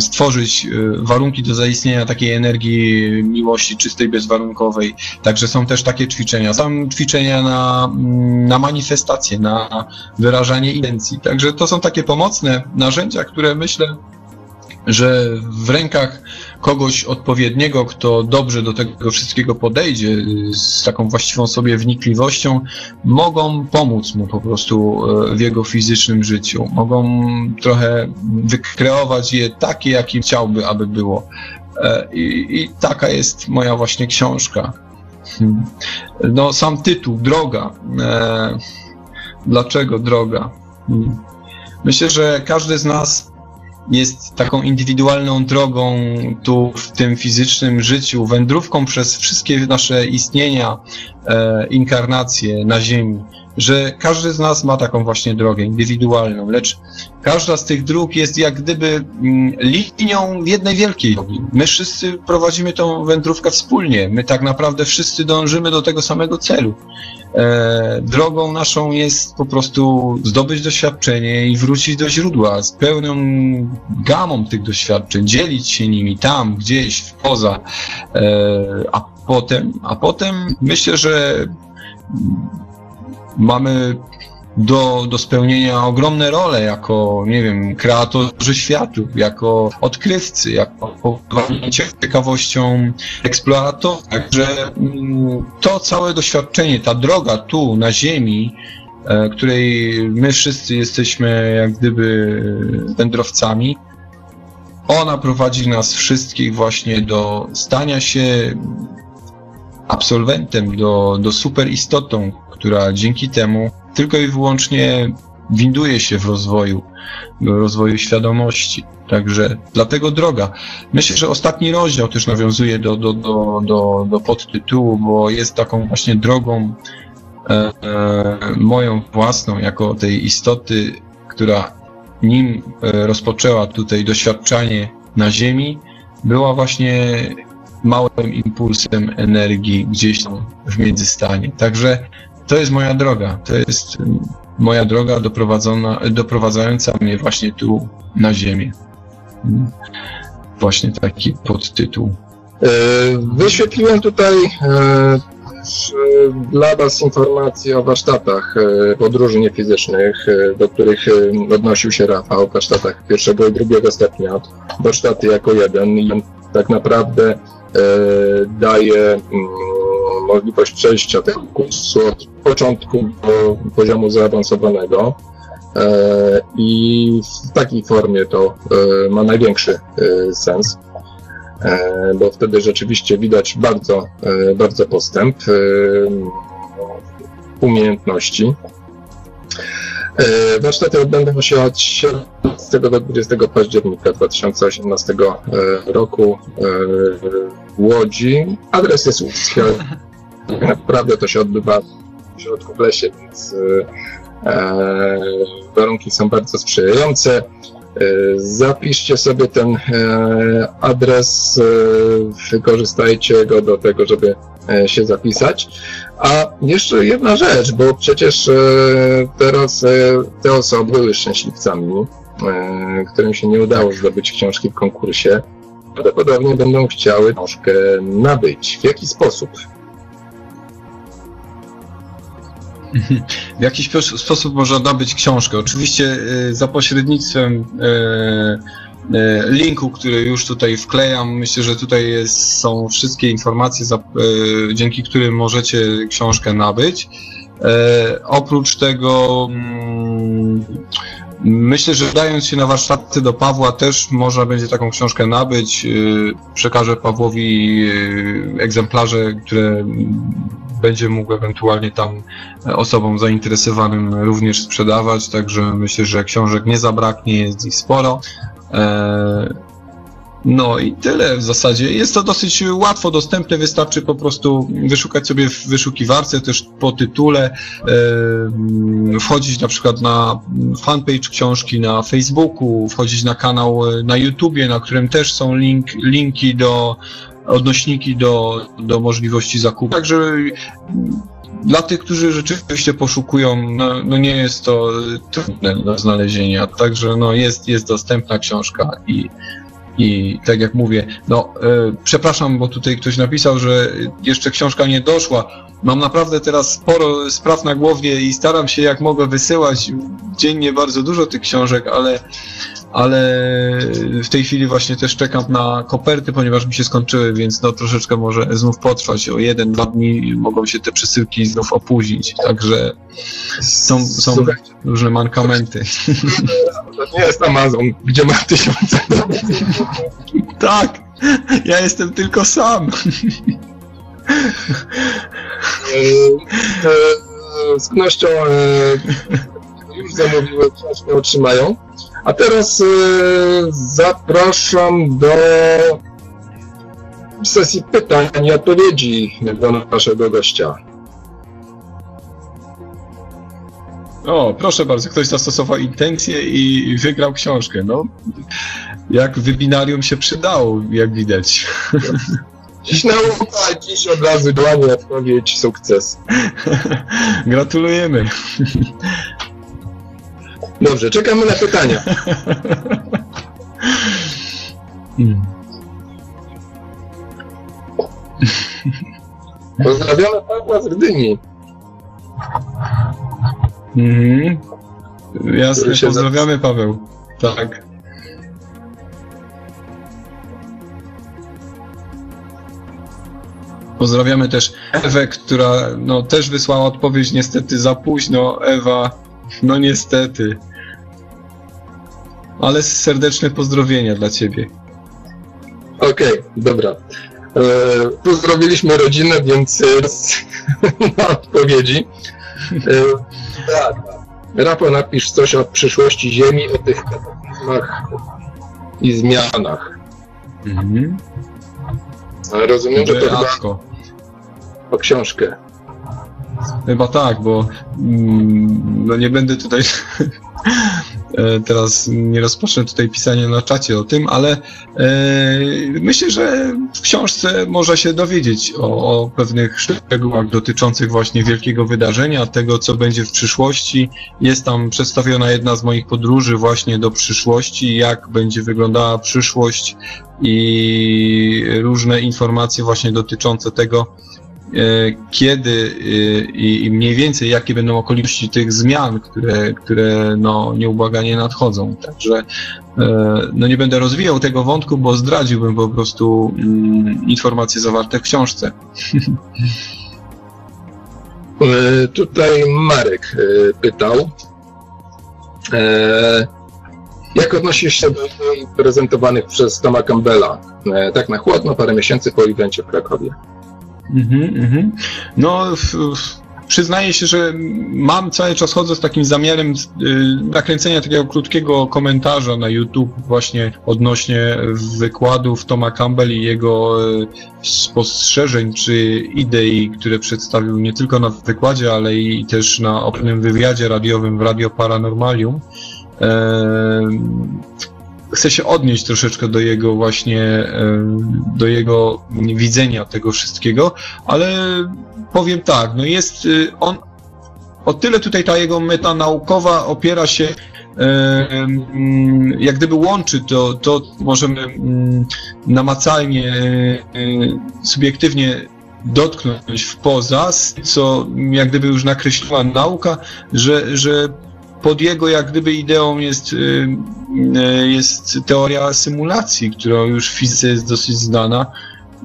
stworzyć e, warunki do zaistnienia takiej energii miłości czystej, bezwarunkowej. Także są też takie ćwiczenia. Są ćwiczenia na, mm, na manifestację, na wyrażanie intencji. Także to są takie pomocne narzędzia, które myślę, że w rękach kogoś odpowiedniego, kto dobrze do tego wszystkiego podejdzie, z taką właściwą sobie wnikliwością, mogą pomóc mu po prostu e, w jego fizycznym życiu. Mogą trochę wykreować je takie, jakim chciałby, aby było. E, I, i taka jest moja właśnie książka. Hmm. No, sam tytuł, Droga. E, dlaczego droga? Hmm. Myślę, że każdy z nas jest taką indywidualną drogą tu w tym fizycznym życiu, wędrówką przez wszystkie nasze istnienia, e, inkarnacje na Ziemi, że każdy z nas ma taką właśnie drogę indywidualną, lecz każda z tych dróg jest jak gdyby mm, linią jednej wielkiej drogi. My wszyscy prowadzimy tą wędrówkę wspólnie, my tak naprawdę wszyscy dążymy do tego samego celu. E, drogą naszą jest po prostu zdobyć doświadczenie i wrócić do źródła z pełną gamą tych doświadczeń, dzielić się nimi tam, gdzieś, poza, e, a potem, a potem myślę, że mamy do, do spełnienia ogromne role jako, nie wiem, kreatorzy światu, jako odkrywcy, jako ciekawością eksploratorów. Także mm, to całe doświadczenie, ta droga tu na Ziemi, e, której my wszyscy jesteśmy jak gdyby wędrowcami, ona prowadzi nas wszystkich właśnie do stania się absolwentem, do, do superistotą, która dzięki temu tylko i wyłącznie winduje się w rozwoju, w rozwoju świadomości. Także dlatego droga. Myślę, że ostatni rozdział też nawiązuje do, do, do, do, do podtytułu, bo jest taką właśnie drogą e, e, moją własną, jako tej istoty, która nim e, rozpoczęła tutaj doświadczanie na Ziemi, była właśnie małym impulsem energii gdzieś tam w międzystanie. Także to jest moja droga. To jest moja droga doprowadzona, doprowadzająca mnie właśnie tu na ziemię. Właśnie taki podtytuł. E, wyświetliłem tutaj e, dla Was informacje o warsztatach e, podróży niefizycznych, do których odnosił się Rafał, warsztatach pierwszego i drugiego stopnia. Warsztaty jako jeden i tak naprawdę daje mm, możliwość przejścia tego kursu od początku do poziomu zaawansowanego. E, I w takiej formie to e, ma największy e, sens, bo wtedy rzeczywiście widać bardzo, bardzo postęp umiejętności. Warsztaty odbędą się od 17 do 20 października 2018 roku w Łodzi. Adres jest łódzki, [LAUGHS] naprawdę to się odbywa w środku w lesie, więc e, warunki są bardzo sprzyjające. Zapiszcie sobie ten adres, wykorzystajcie go do tego, żeby się zapisać. A jeszcze jedna rzecz, bo przecież teraz te osoby były szczęśliwcami, którym się nie udało zdobyć książki w konkursie, prawdopodobnie będą chciały książkę nabyć. W jaki sposób? W jaki sposób można nabyć książkę? Oczywiście y, za pośrednictwem y, y, linku, który już tutaj wklejam. Myślę, że tutaj jest, są wszystkie informacje, dzięki którym możecie książkę nabyć. Oprócz tego mm, Myślę, że dając się na warsztaty do Pawła też można będzie taką książkę nabyć. Przekażę Pawłowi egzemplarze, które będzie mógł ewentualnie tam osobom zainteresowanym również sprzedawać, także myślę, że książek nie zabraknie, jest ich sporo. E, no i tyle w zasadzie. Jest to dosyć łatwo dostępne, wystarczy po prostu wyszukać sobie w wyszukiwarce też po tytule, e, wchodzić na przykład na fanpage książki na Facebooku, wchodzić na kanał na YouTubie, na którym też są link, linki do odnośniki do, do możliwości zakupu. Także dla tych, którzy rzeczywiście poszukują, no, no nie jest to trudne do znalezienia. Także no jest, jest dostępna książka i, i tak jak mówię, no e, przepraszam, bo tutaj ktoś napisał, że jeszcze książka nie doszła. Mam naprawdę teraz sporo spraw na głowie i staram się jak mogę wysyłać dziennie bardzo dużo tych książek, ale ale w tej chwili właśnie też czekam na koperty, ponieważ mi się skończyły, więc no troszeczkę może znów potrwać. O jeden, dwa dni mogą się te przesyłki znów opóźnić, także są, są różne mankamenty. To [LAUGHS] nie jest Amazon, gdzie ma tysiące. tak, ja jestem tylko sam. Z pewnością już zamówiły, książkę otrzymają. A teraz zapraszam do sesji pytań i odpowiedzi do naszego gościa. O, proszę bardzo, ktoś zastosował intencję i wygrał książkę. No, jak webinarium się przydało, jak widać. [LAUGHS] Dziś nauka, dziś od razu dłonie, odpowiedź, sukces. [LAUGHS] Gratulujemy. Dobrze, czekamy na pytania. Hmm. Pozdrawiamy Pawła z Gdyni. Mhm. Jasne, pozdrawiamy Paweł. Tak. Pozdrawiamy też Ewę, która no, też wysłała odpowiedź niestety za późno. Ewa, no niestety. Ale serdeczne pozdrowienia dla ciebie. Okej, okay, dobra. E, pozdrowiliśmy rodzinę, więc [LAUGHS] na odpowiedzi. E, tak. Rafał, napisz coś o przyszłości Ziemi, o tych kataklizmach i zmianach. Mhm. Rozumiem, że to chyba o książkę. Chyba tak, bo mm, no nie będę tutaj [LAUGHS] e, teraz nie rozpocznę tutaj pisania na czacie o tym, ale e, myślę, że w książce można się dowiedzieć o, o, pewnych szczegółach dotyczących właśnie wielkiego wydarzenia, tego co będzie w przyszłości. Jest tam przedstawiona jedna z moich podróży właśnie do przyszłości, jak będzie wyglądała przyszłość i różne informacje właśnie dotyczące tego, kiedy e, i mniej więcej jakie będą okoliczności tych zmian, które, które no, nieubłaganie nadchodzą. Także e, no, nie będę rozwijał tego wątku, bo zdradziłbym po prostu mm, informacje zawarte w książce. Tutaj Marek pytał, jak odnosisz się do prezentowanych przez Toma Campbella, tak na chłodno, parę miesięcy po evencie w Krakowie? Mhm, mhm. No, przyznaję się, że mam cały czas chodzę z takim zamiarem y, nakręcenia takiego krótkiego komentarza na YouTube właśnie odnośnie wykładów Toma Campbell i jego y, spostrzeżeń czy idei, które przedstawił nie tylko na wykładzie, ale i też na pewnym wywiadzie radiowym w Radio Paranormalium. Chcę się odnieść troszeczkę do jego właśnie, do jego widzenia tego wszystkiego, ale powiem tak, no jest y, on, o tyle tutaj ta jego meta naukowa opiera się jak gdyby łączy to, to możemy mm, namacalnie, y, subiektywnie dotknąć w poza, co jak gdyby już nakreśliła nauka, że, że pod jego jak gdyby ideą jest, y, jest teoria symulacji, która już w fizyce jest dosyć znana.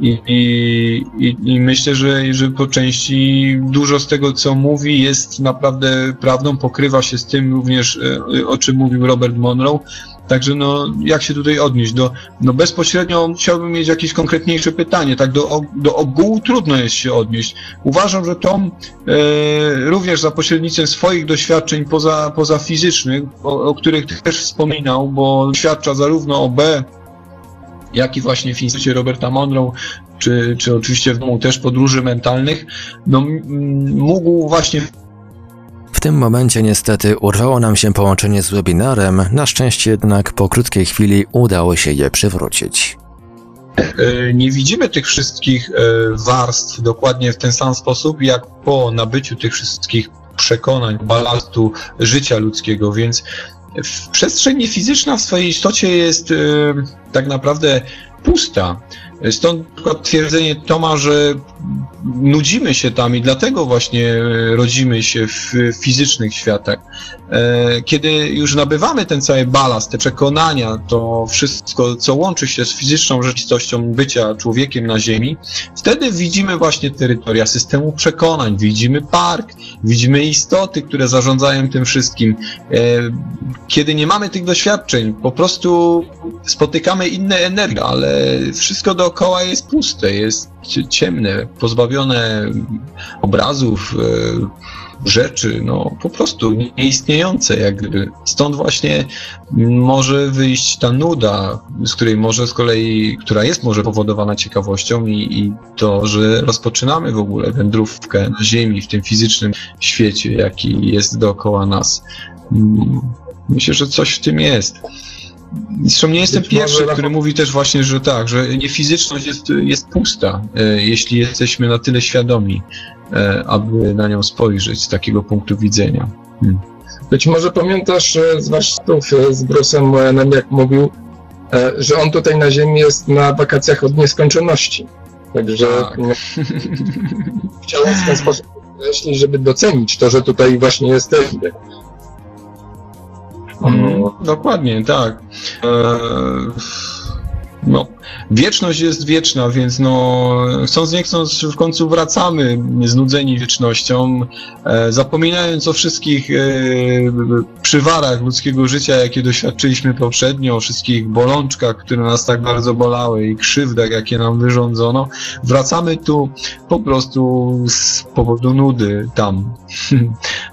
I, i, i myślę, że, że po części dużo z tego, co mówi, jest naprawdę prawdą, pokrywa się z tym również, y, o czym mówił Robert Monroe, Także no, jak się tutaj odnieść? Do, no bezpośrednio chciałbym mieć jakieś konkretniejsze pytanie, tak do, do ogółu trudno jest się odnieść. Uważam, że Tom e, również za pośrednictwem swoich doświadczeń poza, poza fizycznych, o, o których też wspominał, bo doświadcza zarówno o B, jak i właśnie w Instytucie Roberta Monroe, czy, czy oczywiście w domu też podróży mentalnych, no, mógł właśnie tym momencie niestety urwało nam się połączenie z webinarem, na szczęście jednak po krótkiej chwili udało się je przywrócić. E, nie widzimy tych wszystkich e, warstw dokładnie w ten sam sposób, jak po nabyciu tych wszystkich przekonań, balastu życia ludzkiego, więc przestrzeń fizyczna w swojej istocie jest e, tak naprawdę pusta. Stąd twierdzenie Toma, że nudzimy się tam i dlatego właśnie rodzimy się w fizycznych światach. E, kiedy już nabywamy ten cały balast, te przekonania, to wszystko, co łączy się z fizyczną rzeczywistością bycia człowiekiem na Ziemi, wtedy widzimy właśnie terytoria systemu przekonań, widzimy park, widzimy istoty, które zarządzają tym wszystkim. E, kiedy nie mamy tych doświadczeń, po prostu spotykamy inne energie, ale wszystko dookoła jest puste, jest ciemne, pozbawione obrazów, e, rzeczy, no po prostu nieistniejące, jak gdyby. Stąd właśnie może wyjść ta nuda, z której może z kolei, która jest może powodowana ciekawością i, i to, że rozpoczynamy w ogóle wędrówkę na Ziemi, w tym fizycznym świecie, jaki jest dookoła nas. Mm, myślę, że coś w tym jest. Zresztą nie jestem pierwszy, który mówi też właśnie, że tak, że niefizyczność jest, jest pusta, e, jeśli jesteśmy na tyle świadomi, e, aby na nią spojrzeć z takiego punktu widzenia. Hmm. Być może pamiętasz z warsztatów z Bruce'em Moenem, jak mówił, e, że on tutaj na Ziemi jest na wakacjach od nieskończoności. Także tak. [LAUGHS] chciałem w ten sposób podkreślić, żeby docenić to, że tutaj właśnie jesteśmy. Mhm. Dokładnie, tak. Eee, no, wieczność jest wieczna, więc no, chcąc nie chcąc, w końcu wracamy znudzeni wiecznością, e, zapominając o wszystkich e, przywarach ludzkiego życia, jakie doświadczyliśmy poprzednio, o wszystkich bolączkach, które nas tak bardzo bolały i krzywdach, jakie nam wyrządzono, wracamy tu po prostu z powodu nudy tam. [LAUGHS]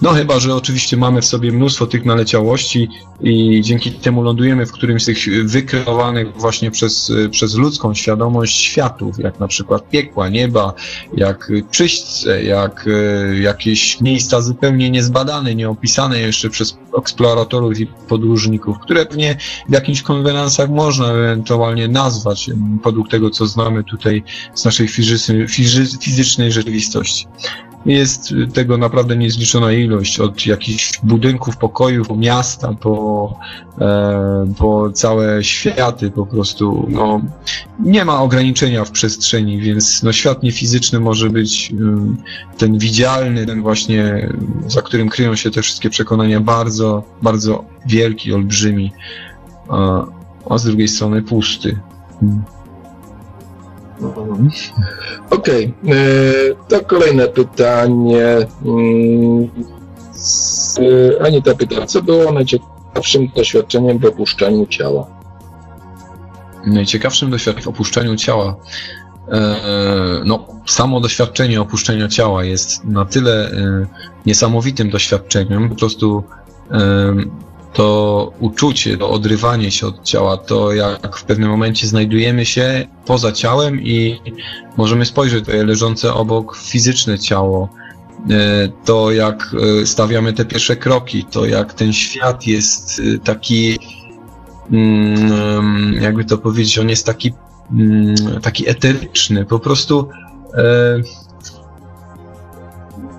No chyba, że oczywiście mamy w sobie mnóstwo tych naleciałości i dzięki temu lądujemy w którymś z tych wykreowanych właśnie przez, przez ludzką świadomość światów, jak na przykład piekła, nieba, jak czyśćce, jak e, jakieś miejsca zupełnie niezbadane, nieopisane jeszcze przez eksploratorów i podróżników, które pewnie w jakimś konwenansach można ewentualnie nazwać, podług tego, co znamy tutaj z naszej fizycznej rzeczywistości. Jest tego naprawdę niezliczona ilość, od jakichś budynków, pokojów, miasta, po, e, po całe światy po prostu. No, nie ma ograniczenia w przestrzeni, więc no, świat niefizyczny może być um, ten widzialny, ten właśnie, za którym kryją się te wszystkie przekonania, bardzo, bardzo wielki, olbrzymi, a, a z drugiej strony pusty. Okej, okay. E, to kolejne pytanie. Mm, Anita pyta, co było najciekawszym doświadczeniem w opuszczaniu ciała? Najciekawszym doświadczeniem w opuszczaniu ciała. E, no, samo doświadczenie opuszczenia ciała jest na tyle e, niesamowitym doświadczeniem, po prostu to uczucie, to odrywanie się od ciała, to jak w pewnym momencie znajdujemy się poza ciałem i możemy spojrzeć na leżące obok fizyczne ciało. To jak stawiamy te pierwsze kroki, to jak ten świat jest taki, mm, jakby to powiedzieć, on jest taki, mm, taki eteryczny, po prostu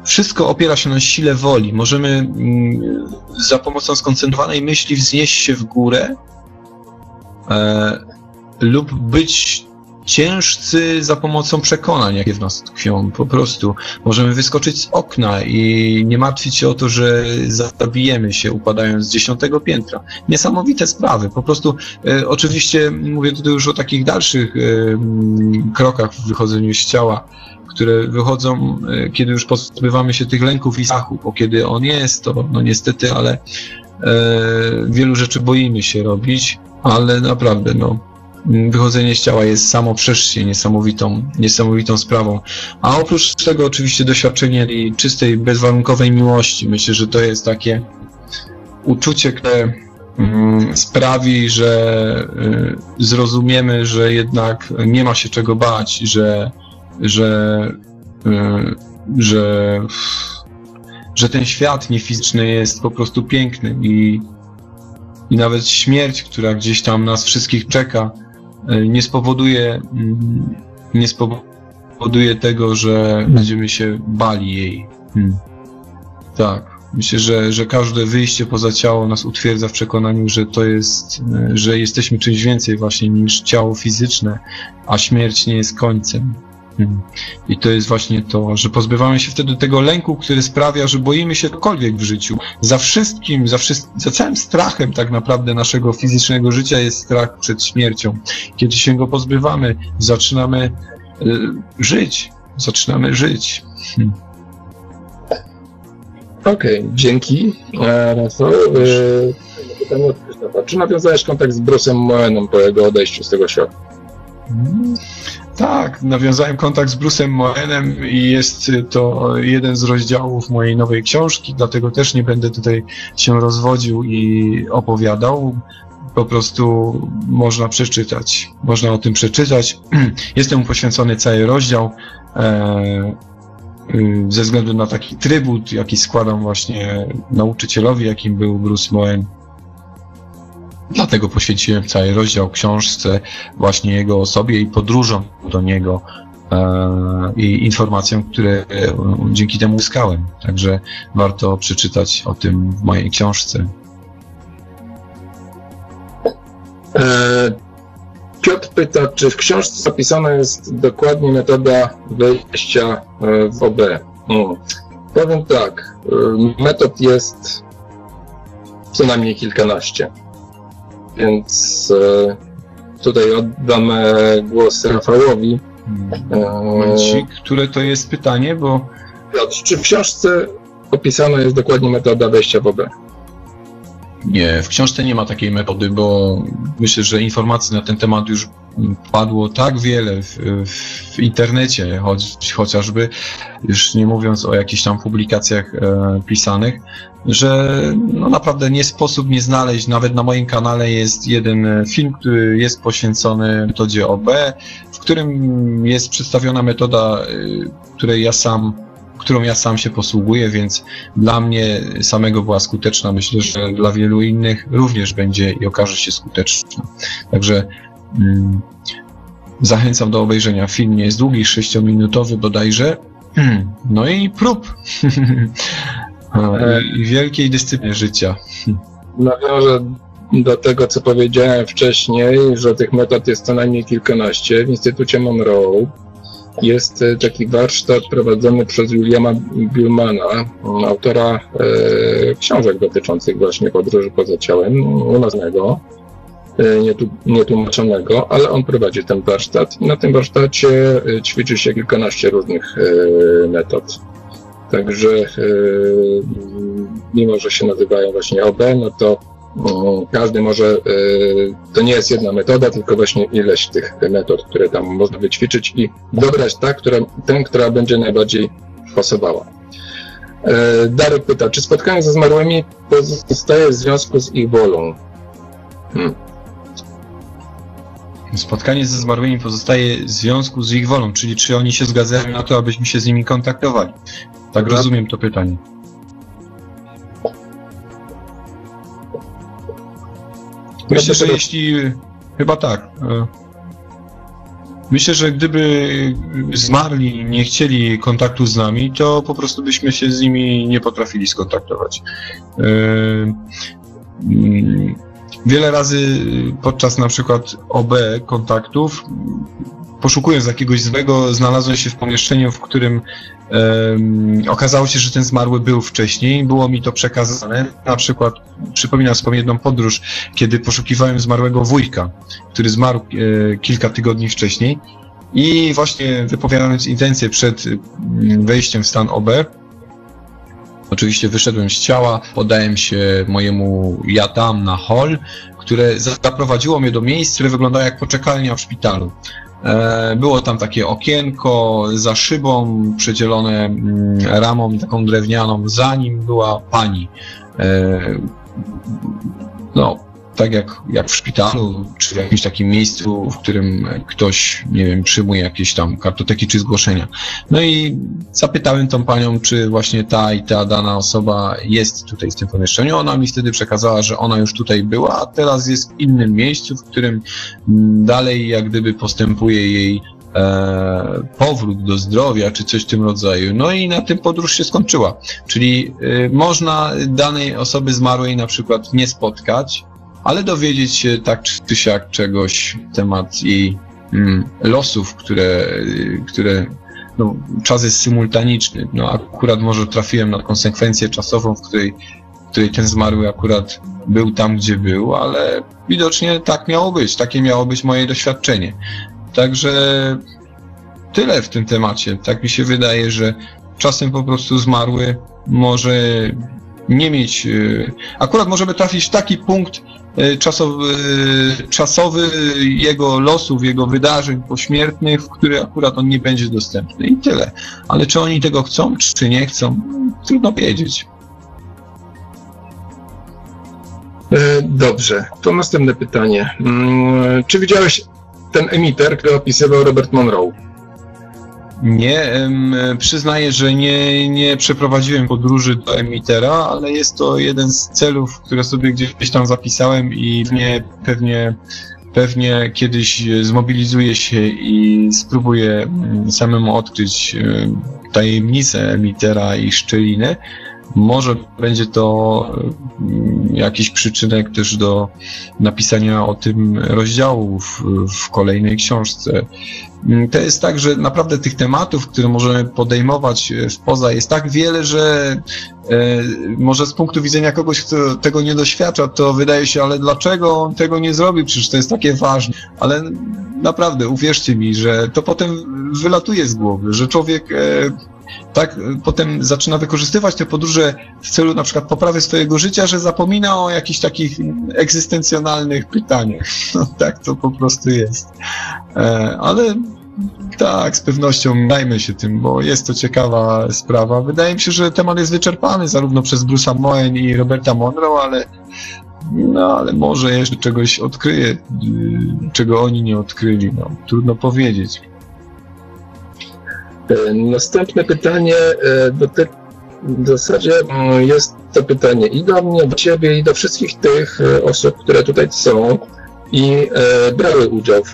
wszystko opiera się na sile woli. Możemy mm, za pomocą skoncentrowanej myśli wznieść się w górę e, lub być ciężcy za pomocą przekonań, jakie w nas tkwią. Po prostu możemy wyskoczyć z okna i nie martwić się o to, że zabijemy się upadając z dziesiątego piętra. Niesamowite sprawy. Po prostu e, oczywiście mówię tutaj już o takich dalszych e, krokach w wychodzeniu z ciała które wychodzą, e, kiedy już pozbywamy się tych lęków i strachu, bo kiedy on jest, to no niestety, ale e, wielu rzeczy boimy się robić, ale naprawdę, no, wychodzenie z ciała jest samo przeszcie niesamowitą, niesamowitą sprawą. A oprócz tego oczywiście doświadczenie czystej, bezwarunkowej miłości. Myślę, że to jest takie uczucie, które mm, sprawi, że y, zrozumiemy, że jednak nie ma się czego bać, że że, e, że, że ten świat niefizyczny jest po prostu piękny i, i nawet śmierć, która gdzieś tam nas wszystkich czeka, e, nie spowoduje, mm, nie spowoduje tego, że będziemy się bali jej. Hmm. Tak. Myślę, że, że każde wyjście poza ciało nas utwierdza w przekonaniu, że to jest, e, że jesteśmy czymś więcej właśnie niż ciało fizyczne, a śmierć nie jest końcem. I to jest właśnie to, że pozbywamy się wtedy tego lęku, który sprawia, że boimy się cokolwiek w życiu. Za wszystkim, za, za całym strachem tak naprawdę naszego fizycznego życia jest strach przed śmiercią. Kiedy się go pozbywamy, zaczynamy y, żyć. Zaczynamy żyć. Hmm. Okej, okay, dzięki. E, Rafał. E, pytanie od Krzysztofa. Czy nawiązałeś kontakt z Bruce'em Moenem po jego odejściu z tego świata? Hmm. Tak, nawiązałem kontakt z Bruce'em Moenem i jest to jeden z rozdziałów mojej nowej książki, dlatego też nie będę tutaj się rozwodził i opowiadał. Po prostu można przeczytać. Można o tym przeczytać. [CLEARS THROAT] Jest temu poświęcony cały rozdział. E, y, ze względu na taki trybut, jaki składam właśnie nauczycielowi, jakim był Bruce Moen. Dlatego poświęciłem cały rozdział książce właśnie jego osobie i podróżom do niego e, i informacjom, które e, dzięki temu uzyskałem. Także warto przeczytać o tym w mojej książce. E, Piotr pyta, czy w książce zapisana jest dokładnie metoda wejścia w OB? Powiem tak, metod jest co najmniej kilkanaście. Więc e, tutaj oddam głos Rafałowi. Momencik, które to jest pytanie, bo... Piotr, czy w książce opisana jest dokładnie metoda wejścia w OB? Nie, w książce nie ma takiej metody, bo myślę, że informacji na ten temat już padło tak wiele w, w internecie, choć, chociażby, już nie mówiąc o jakichś tam publikacjach e, pisanych, że no naprawdę nie sposób nie znaleźć. Nawet na moim kanale jest jeden film, który jest poświęcony metodzie OB, w którym jest przedstawiona metoda, y, której ja sam którą ja sam się posługuję, więc dla mnie samego była skuteczna. Myślę, że dla wielu innych również będzie i okaże się skuteczna. Także zachęcam do obejrzenia. Film nie jest długi, 6-minutowy bodajże. No i prób. [LAUGHS] I wielkiej dyscypliny życia. [LAUGHS] Nawiążę do tego, co powiedziałem wcześniej, że tych metod jest co najmniej kilkanaście. W Instytucie Monroe jest e, taki warsztat prowadzony przez Williama Billmana, autora e, książek dotyczących właśnie podróży poza ciałem, uznanego, e, nietłumaczonego, ale on prowadzi ten warsztat na tym warsztacie e, ćwiczy się kilkanaście różnych e, metod. Także e, mimo, że się nazywają właśnie OB, no to każdy może, e, to nie jest jedna metoda, tylko właśnie ileś tych metod, które tam można wyćwiczyć i dobrać tak, która, tę, która będzie najbardziej pasowała. E, Darek pyta, czy spotkanie ze zmarłymi pozostaje w związku z ich wolą? Hmm. Spotkanie ze zmarłymi pozostaje w związku z ich wolą, czyli czy oni się zgadzają na to, abyśmy się z nimi kontaktowali. Tak rozumiem to pytanie. Myślę, że jeśli. Chyba tak. E, myślę, że gdyby zmarli nie chcieli kontaktu z nami, to po prostu byśmy się z nimi nie potrafili skontaktować. Mm, wiele razy podczas na przykład OB kontaktów poszukując jakiegoś złego, znalazłem się w pomieszczeniu, w którym um, okazało się, że ten zmarły był wcześniej. Było mi to przekazane. Na przykład przypominam sobie jedną podróż, kiedy poszukiwałem zmarłego wujka, który zmarł e, kilka tygodni wcześniej. I właśnie wypowiadając intencje przed wejściem w stan OB, Oczywiście wyszedłem z ciała, podałem się mojemu ja tam na hall, które zaprowadziło mnie do miejsc, które wyglądały jak poczekalnia w szpitalu. E, było tam takie okienko za szybą, przedzielone mm, ramą taką drewnianą. Za nim była pani. E, no, tak jak, jak w szpitalu, czy w jakimś takim miejscu, w którym ktoś, nie wiem, przyjmuje jakieś tam kartoteki czy zgłoszenia. No i zapytałem tą panią, czy właśnie ta i ta dana osoba jest tutaj w tym pomieszczeniu. Ona mi wtedy przekazała, że ona już tutaj była, a teraz jest w innym miejscu, w którym dalej jak gdyby postępuje jej e, powrót do zdrowia, czy coś w tym rodzaju. No i na tym podróż się skończyła. Czyli y, można danej osoby zmarłej na przykład nie spotkać, ale dowiedzieć się tak czy siak czegoś temat jej mm, losów, które, które no, czas jest symultaniczny. No, akurat może trafiłem na konsekwencję czasową, w której, w której ten zmarły akurat był tam, gdzie był, ale widocznie tak miało być. Takie miało być moje doświadczenie. Także tyle w tym temacie. Tak mi się wydaje, że czasem po prostu zmarły może nie mieć. E, akurat możemy trafić w taki punkt, czasowy, czasowy jego losów, jego wydarzeń pośmiertnych, w których akurat on nie będzie dostępny i tyle. Ale czy oni tego chcą, czy nie chcą, trudno wiedzieć. E, dobrze, to następne pytanie. Mm, czy widziałeś ten emiter, który opisywał Robert Monroe? Nie, przyznaję, że nie, nie przeprowadziłem podróży do emitera, ale jest to jeden z celów, które sobie gdzieś tam zapisałem i mnie pewnie, pewnie kiedyś zmobilizuję się i spróbuję mm, samemu odkryć tajemnicę emitera i szczeliny. Może będzie to mm, jakiś przyczynek też do napisania o tym rozdziału w, w kolejnej książce. Mm, to jest tak, że naprawdę tych tematów, które możemy podejmować e, w poza jest tak wiele, że e, może z punktu widzenia kogoś, kto tego nie doświadcza, to wydaje się, ale dlaczego on tego nie zrobił? Przecież to jest takie ważne. Ale naprawdę, uwierzcie mi, że to potem wylatuje z głowy, że człowiek e, tak potem zaczyna wykorzystywać te podróże w celu na przykład poprawy swojego życia, że zapomina o jakichś takich egzystencjonalnych pytaniach. [LAUGHS] No tak to po prostu jest. E, ale tak, z pewnością dajmy się tym, bo jest to ciekawa sprawa. Wydaje mi się, że temat jest wyczerpany zarówno przez Bruce'a Moen i Roberta Monroe, ale no, ale może jeszcze czegoś odkryje, y, czego oni nie odkryli. No, trudno powiedzieć. E, następne pytanie e, dotyczy w zasadzie mm, jest to pytanie i do mnie, do Ciebie, i do wszystkich tych e, osób, które tutaj są i brały udział w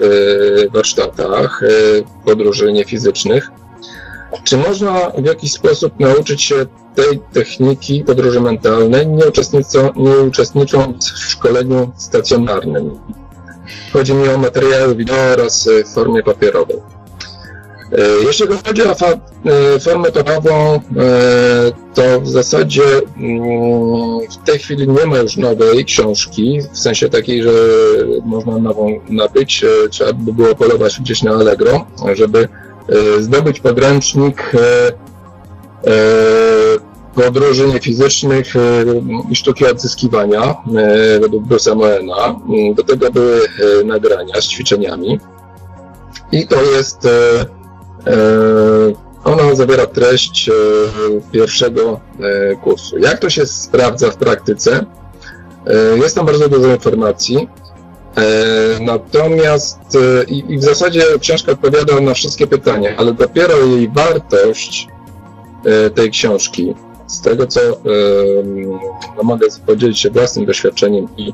warsztatach podróży niefizycznych. Czy można w jakiś sposób nauczyć się tej techniki podróży mentalnej, nie, nie uczestnicząc w szkoleniu stacjonarnym? Chodzi mi o materiały wideo oraz w formie papierowej. E, jeśli chodzi o e, formę topową, e, to w zasadzie mm, w tej chwili nie ma już nowej książki, w sensie takiej, że można nową nabyć. Trzeba by było polować gdzieś na Allegro, żeby zdobyć podręcznik podróży niefizycznych i sztuki odzyskiwania według Bruce'a Moena. Do tego były nagrania z ćwiczeniami. I to jest E, ona zawiera treść e, pierwszego e, kursu. Jak to się sprawdza w praktyce? Jest tam bardzo dużo informacji. Natomiast i, w zasadzie książka odpowiada na wszystkie pytania, ale dopiero jej wartość tej książki. Z tego, co no, mogę podzielić się własnym doświadczeniem i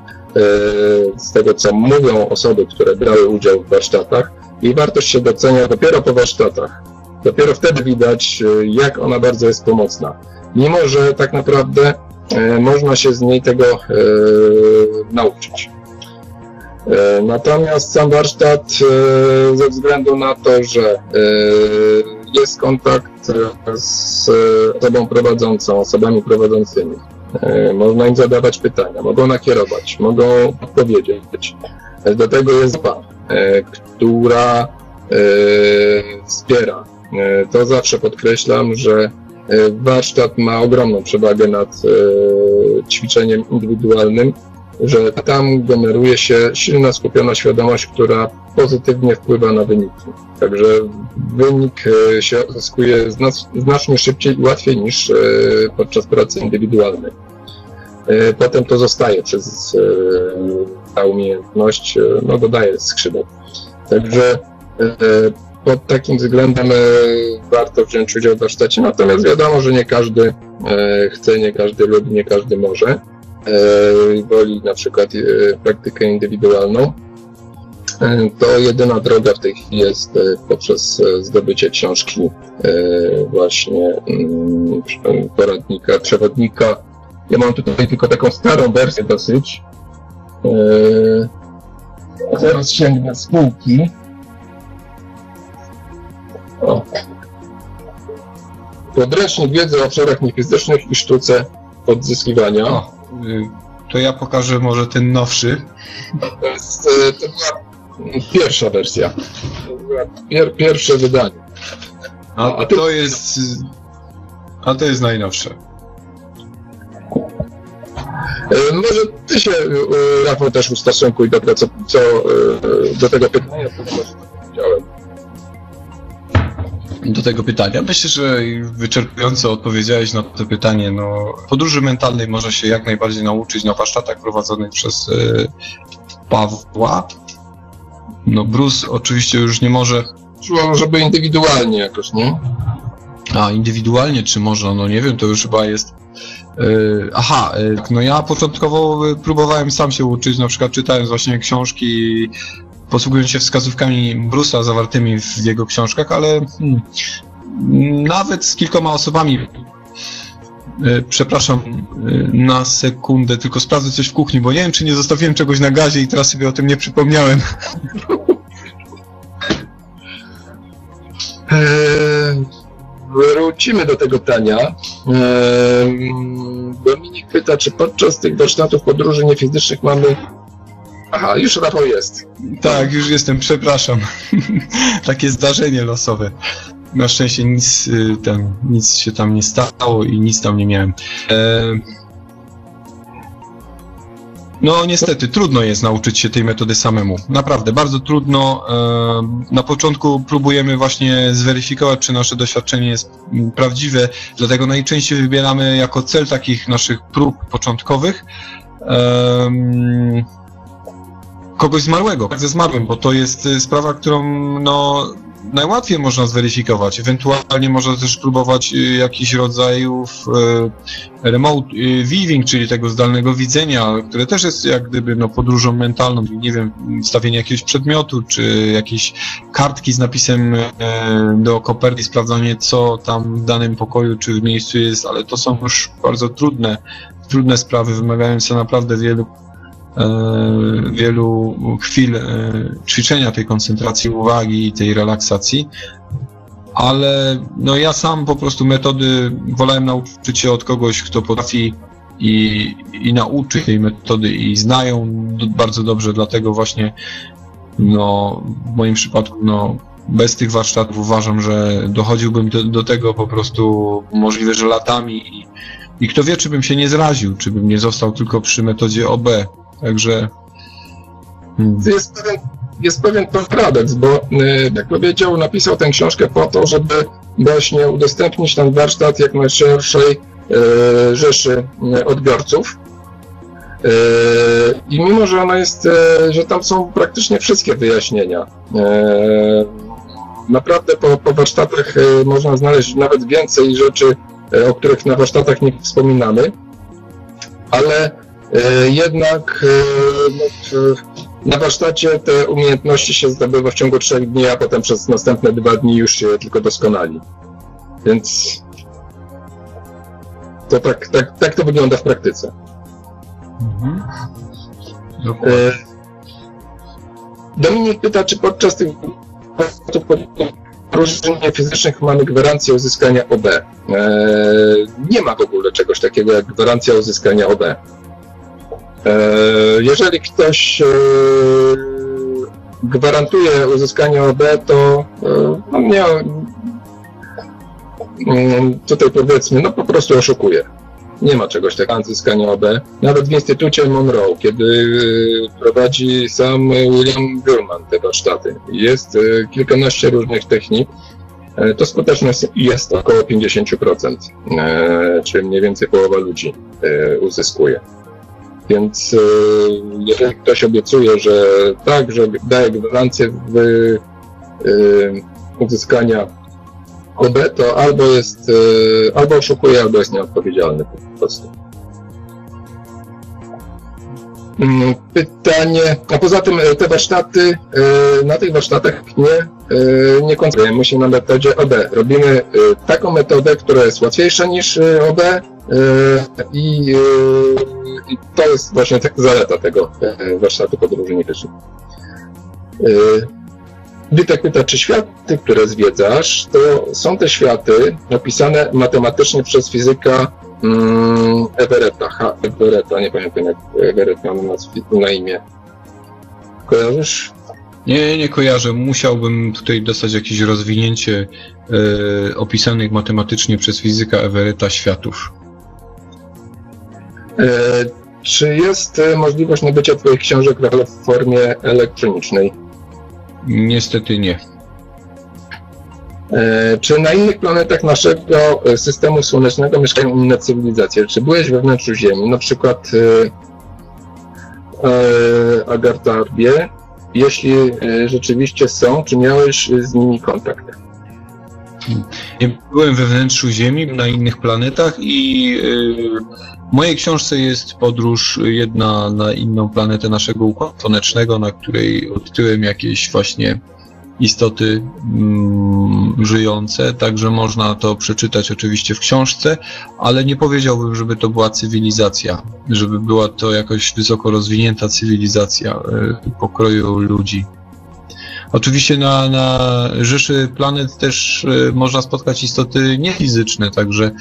z tego, co mówią osoby, które brały udział w warsztatach, jej wartość się docenia dopiero po warsztatach. Dopiero wtedy widać, jak ona bardzo jest pomocna. Mimo, że tak naprawdę można się z niej tego nauczyć. E, natomiast sam warsztat ze względu na to, że jest kontakt z osobą prowadzącą, osobami prowadzącymi, można im zadawać pytania, mogą nakierować, mogą odpowiedzieć. Do tego jest pan, która wspiera. To zawsze podkreślam, że warsztat ma ogromną przewagę nad ćwiczeniem indywidualnym, że tam generuje się silna, skupiona świadomość, która pozytywnie wpływa na wyniki. Także wynik e, się uzyskuje znacznie szybciej i łatwiej niż e, podczas pracy indywidualnej. E, potem to zostaje przez ta umiejętność, no dodaje skrzydeł. Także pod takim względem warto wziąć udział w warsztacie, natomiast wiadomo, że nie każdy chce, nie każdy lubi, nie każdy może. E, woli na przykład e, praktykę indywidualną, e, to jedyna droga w tej chwili jest poprzez zdobycie książki właśnie mm, poradnika, przewodnika. Ja mam tutaj tylko taką starą wersję dosyć. Zaraz sięgnę z półki. O. Podręcznik wiedzy o obszarach niefizycznych i sztuce odzyskiwania. O. Y, to ja pokażę może ten nowszy. To, jest, y, to była pierwsza wersja. To była pier, pierwsze wydanie. A, a to jest. A to jest najnowsze. Y, może ty się, Rafał, też ustosunkuj do tego, co, co do tego pytania, co powiedziałem do tego pytania. Myślę, że wyczerpująco odpowiedziałeś na to pytanie. No, podróży mentalnej można się jak najbardziej nauczyć na warsztatach prowadzonych przez y, Pawła. No, Bruce oczywiście już nie może. Czułem, żeby indywidualnie jakoś, nie? A, indywidualnie czy może? No nie wiem, to już chyba jest. Yy, aha, yy, no ja początkowo próbowałem sam się uczyć, na przykład czytając właśnie książki posługując się wskazówkami Brusa zawartymi w jego książkach, ale hmm, nawet z kilkoma osobami e, Przepraszam e, na sekundę, tylko sprawdzę coś w kuchni, bo nie wiem, czy nie zostawiłem czegoś na gazie i teraz sobie o tym nie przypomniałem. Eee, [LAUGHS] wrócimy do tego pytania. Dominik pyta, czy podczas tych warsztatów podróży niefizycznych mamy Aha, już Rafał jest. Tak, już jestem, przepraszam. [LAUGHS] Takie zdarzenie losowe. Na szczęście nic, y, tam, nic się tam nie stało i nic tam nie miałem. E... No niestety, trudno jest nauczyć się tej metody samemu. Naprawdę, bardzo trudno. E, na początku próbujemy właśnie zweryfikować, czy nasze doświadczenie jest prawdziwe, dlatego najczęściej wybieramy jako cel takich naszych prób początkowych kogoś zmarłego, ze zmarłym, bo to jest sprawa, którą no, najłatwiej można zweryfikować. Ewentualnie można też próbować y, jakiś rodzajów y, remote viewing, czyli tego zdalnego widzenia, które też jest jak gdyby no, podróżą mentalną, nie wiem, stawienie jakiegoś przedmiotu, czy jakieś kartki z napisem do koperty, sprawdzanie co tam w danym pokoju, czy w miejscu jest, ale to są już bardzo trudne, trudne sprawy, wymagające naprawdę wielu wielu chwil e, ćwiczenia tej koncentracji uwagi i tej relaksacji, ale no ja sam po prostu metody wolałem nauczyć się od kogoś, kto potrafi i, i nauczy tej metody i znają bardzo dobrze, dlatego właśnie no, w moim przypadku no, bez tych warsztatów uważam, że dochodziłbym do, do tego po prostu możliwe, że latami i, i kto wie, czy bym się nie zraził, czy bym nie został tylko przy metodzie OB, Także. Hmm. Jest pewien, jest pewien paradoks, bo y, jak powiedział, napisał tę książkę po to, żeby właśnie udostępnić ten warsztat jak najszerszej y, rzeszy y, odbiorców. I mimo, że ona jest, że tam są praktycznie wszystkie wyjaśnienia, naprawdę po, po warsztatach można znaleźć nawet więcej rzeczy, o których na warsztatach nie wspominamy, ale jednak no, na warsztacie te umiejętności się zdobywa w ciągu trzech dni, a potem przez następne dwa dni już się tylko doskonali. Więc to tak, tak, tak to wygląda w praktyce. Mhm. Dominik pyta, czy podczas tych różnic fizycznych mamy gwarancję uzyskania OB. E, nie ma w ogóle czegoś takiego jak gwarancja uzyskania OB. E, jeżeli ktoś e, gwarantuje uzyskanie OB, to no nie, mm, tutaj powiedzmy, no po prostu oszukuje. Nie ma czegoś takiego uzyskania OB. Nawet w Instytucie Monroe, kiedy prowadzi sam William Gurman te warsztaty, jest kilkanaście różnych technik, e, to skuteczność jest około 50%, e, czyli mniej więcej połowa ludzi e, uzyskuje. Więc jeżeli ktoś obiecuje, że tak, że daje gwarancję w uzyskania OB, to albo jest, e, albo oszukuje, albo jest nieodpowiedzialny po prostu. Pytanie, a poza tym e, te warsztaty, e, na tych warsztatach nie, nie koncentrujemy się na metodzie OB. Robimy taką metodę, która jest łatwiejsza niż OB i, to jest właśnie zaleta tego warsztatu podróży niefizycznej. Witek pyta, czy światy, które zwiedzasz, to są te światy opisane matematycznie przez fizyka mm, Everetta, H. Everetta, nie pamiętam jak Everett miał na imię. Kojarzysz? Nie, nie kojarzę. Musiałbym tutaj dostać jakieś rozwinięcie e, opisanych matematycznie przez fizyka Everetta światów. E, czy jest e, możliwość nabycia Twoich książek w formie elektronicznej? Niestety nie. E, czy na innych planetach naszego e, systemu słonecznego mieszkają inne cywilizacje? Czy byłeś we wnętrzu Ziemi, na przykład e, Agartarbie? Jeśli rzeczywiście są, czy miałeś z nimi kontakt? Byłem we wnętrzu Ziemi, na innych planetach i w mojej książce jest podróż jedna na inną planetę naszego układu słonecznego, na której odkryłem jakieś właśnie istoty mm, żyjące, także można to przeczytać oczywiście w książce, ale nie powiedziałbym, żeby to była cywilizacja, żeby była to jakoś wysoko rozwinięta cywilizacja y, pokroju ludzi. Oczywiście na, na rzeszy planet też y, można spotkać istoty niefizyczne, także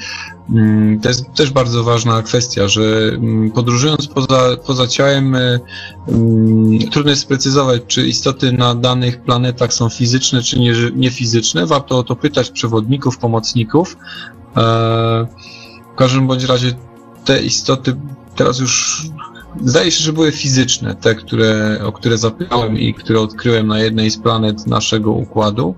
mm, to jest też bardzo ważna kwestia, że mm, podróżując poza, poza ciałem y, mm, trudno jest sprecyzować, czy istoty na danych planetach są fizyczne, czy nie, niefizyczne. Warto o to pytać przewodników, pomocników. E, w każdym bądź razie te istoty teraz już Zdaje się, że były fizyczne, te, które, o które zapytałem i które odkryłem na jednej z planet naszego układu.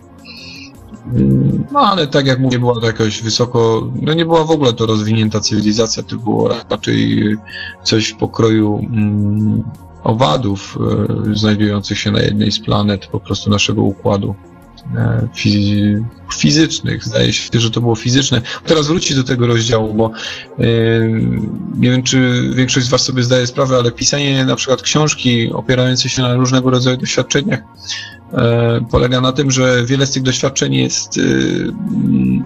No ale tak jak mówię, była to jakoś wysoko, no nie była w ogóle to rozwinięta cywilizacja, to było raczej coś w pokroju mm, owadów e, znajdujących się na jednej z planet po prostu naszego układu. Fizycznych. Zdaje się, że to było fizyczne. Teraz wrócić do tego rozdziału, bo e, nie wiem, czy większość z Was sobie zdaje sprawę, ale pisanie na przykład książki opierające się na różnego rodzaju doświadczeniach e, polega na tym, że wiele z tych doświadczeń jest mm,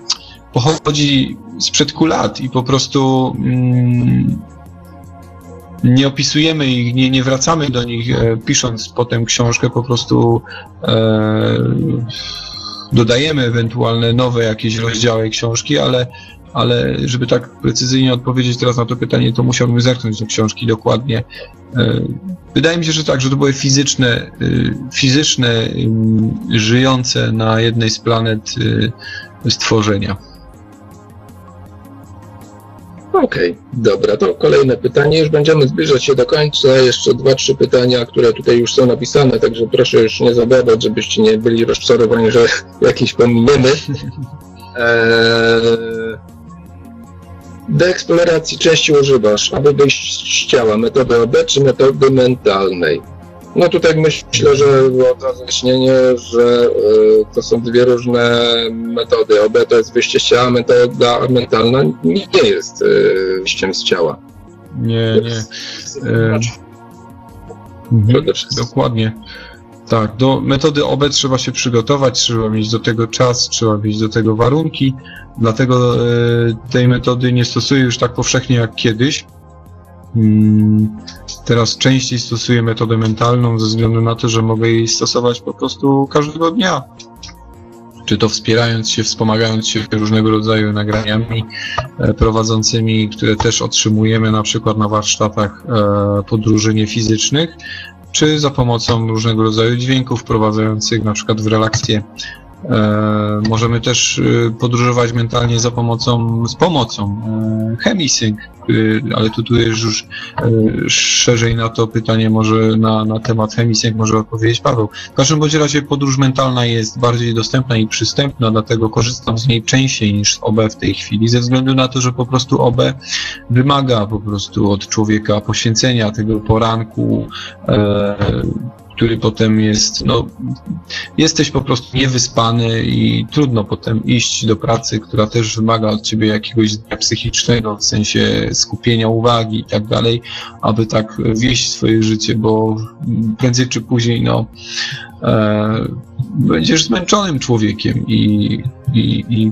pochodzi sprzed lat i po prostu mm, nie opisujemy ich, nie, nie wracamy do nich, e, pisząc potem książkę, po prostu e, dodajemy ewentualne nowe jakieś rozdziały książki, ale, ale żeby tak precyzyjnie odpowiedzieć teraz na to pytanie, to musiałbym zerknąć do książki dokładnie. E, wydaje mi się, że tak, że to były fizyczne, e, fizyczne żyjące na jednej z planet e, stworzenia. Okej, okay, dobra, to kolejne pytanie. Już będziemy zbliżać się do końca. Jeszcze dwa, trzy pytania, które tutaj już są napisane, także proszę już nie zabawać, żebyście nie byli rozczarowani, że jakieś pominiemy. [LAUGHS] Eee, do eksploracji częściej używasz, aby wyjść z ciała, metody OB czy metody mentalnej? No tutaj myślę, że od razu wyjaśnienie, że to są dwie różne metody. OB to jest wyjście z ciała, metoda mentalna nie jest wyjściem z ciała. Nie, nie. E, mhm, dokładnie. Tak, do metody OB trzeba się przygotować, trzeba mieć do tego czas, trzeba mieć do tego warunki. Dlatego e, tej metody nie stosuję już tak powszechnie jak kiedyś. Teraz częściej stosuję metodę mentalną ze względu na to, że mogę jej stosować po prostu każdego dnia. Czy to wspierając się, wspomagając się różnego rodzaju nagraniami e, prowadzącymi, które też otrzymujemy na przykład na warsztatach e, podróży niefizycznych, czy za pomocą różnego rodzaju dźwięków wprowadzających na przykład w relację możemy też e, podróżować mentalnie za pomocą, z pomocą e, Chemisync, ale tu, tu jest już szerzej na to pytanie może na, na temat Chemisync może odpowiedzieć Paweł. W każdym bądź razie podróż mentalna jest bardziej dostępna i przystępna, dlatego korzystam z niej częściej niż z OB w tej chwili, ze względu na to, że po prostu OB wymaga po prostu od człowieka poświęcenia tego poranku, który potem jest, no, jesteś po prostu niewyspany i trudno potem iść do pracy, która też wymaga od ciebie jakiegoś psychicznego, w sensie skupienia uwagi i tak dalej, aby tak wieść swoje życie, bo prędzej czy później, no, e, będziesz zmęczonym człowiekiem i, i, i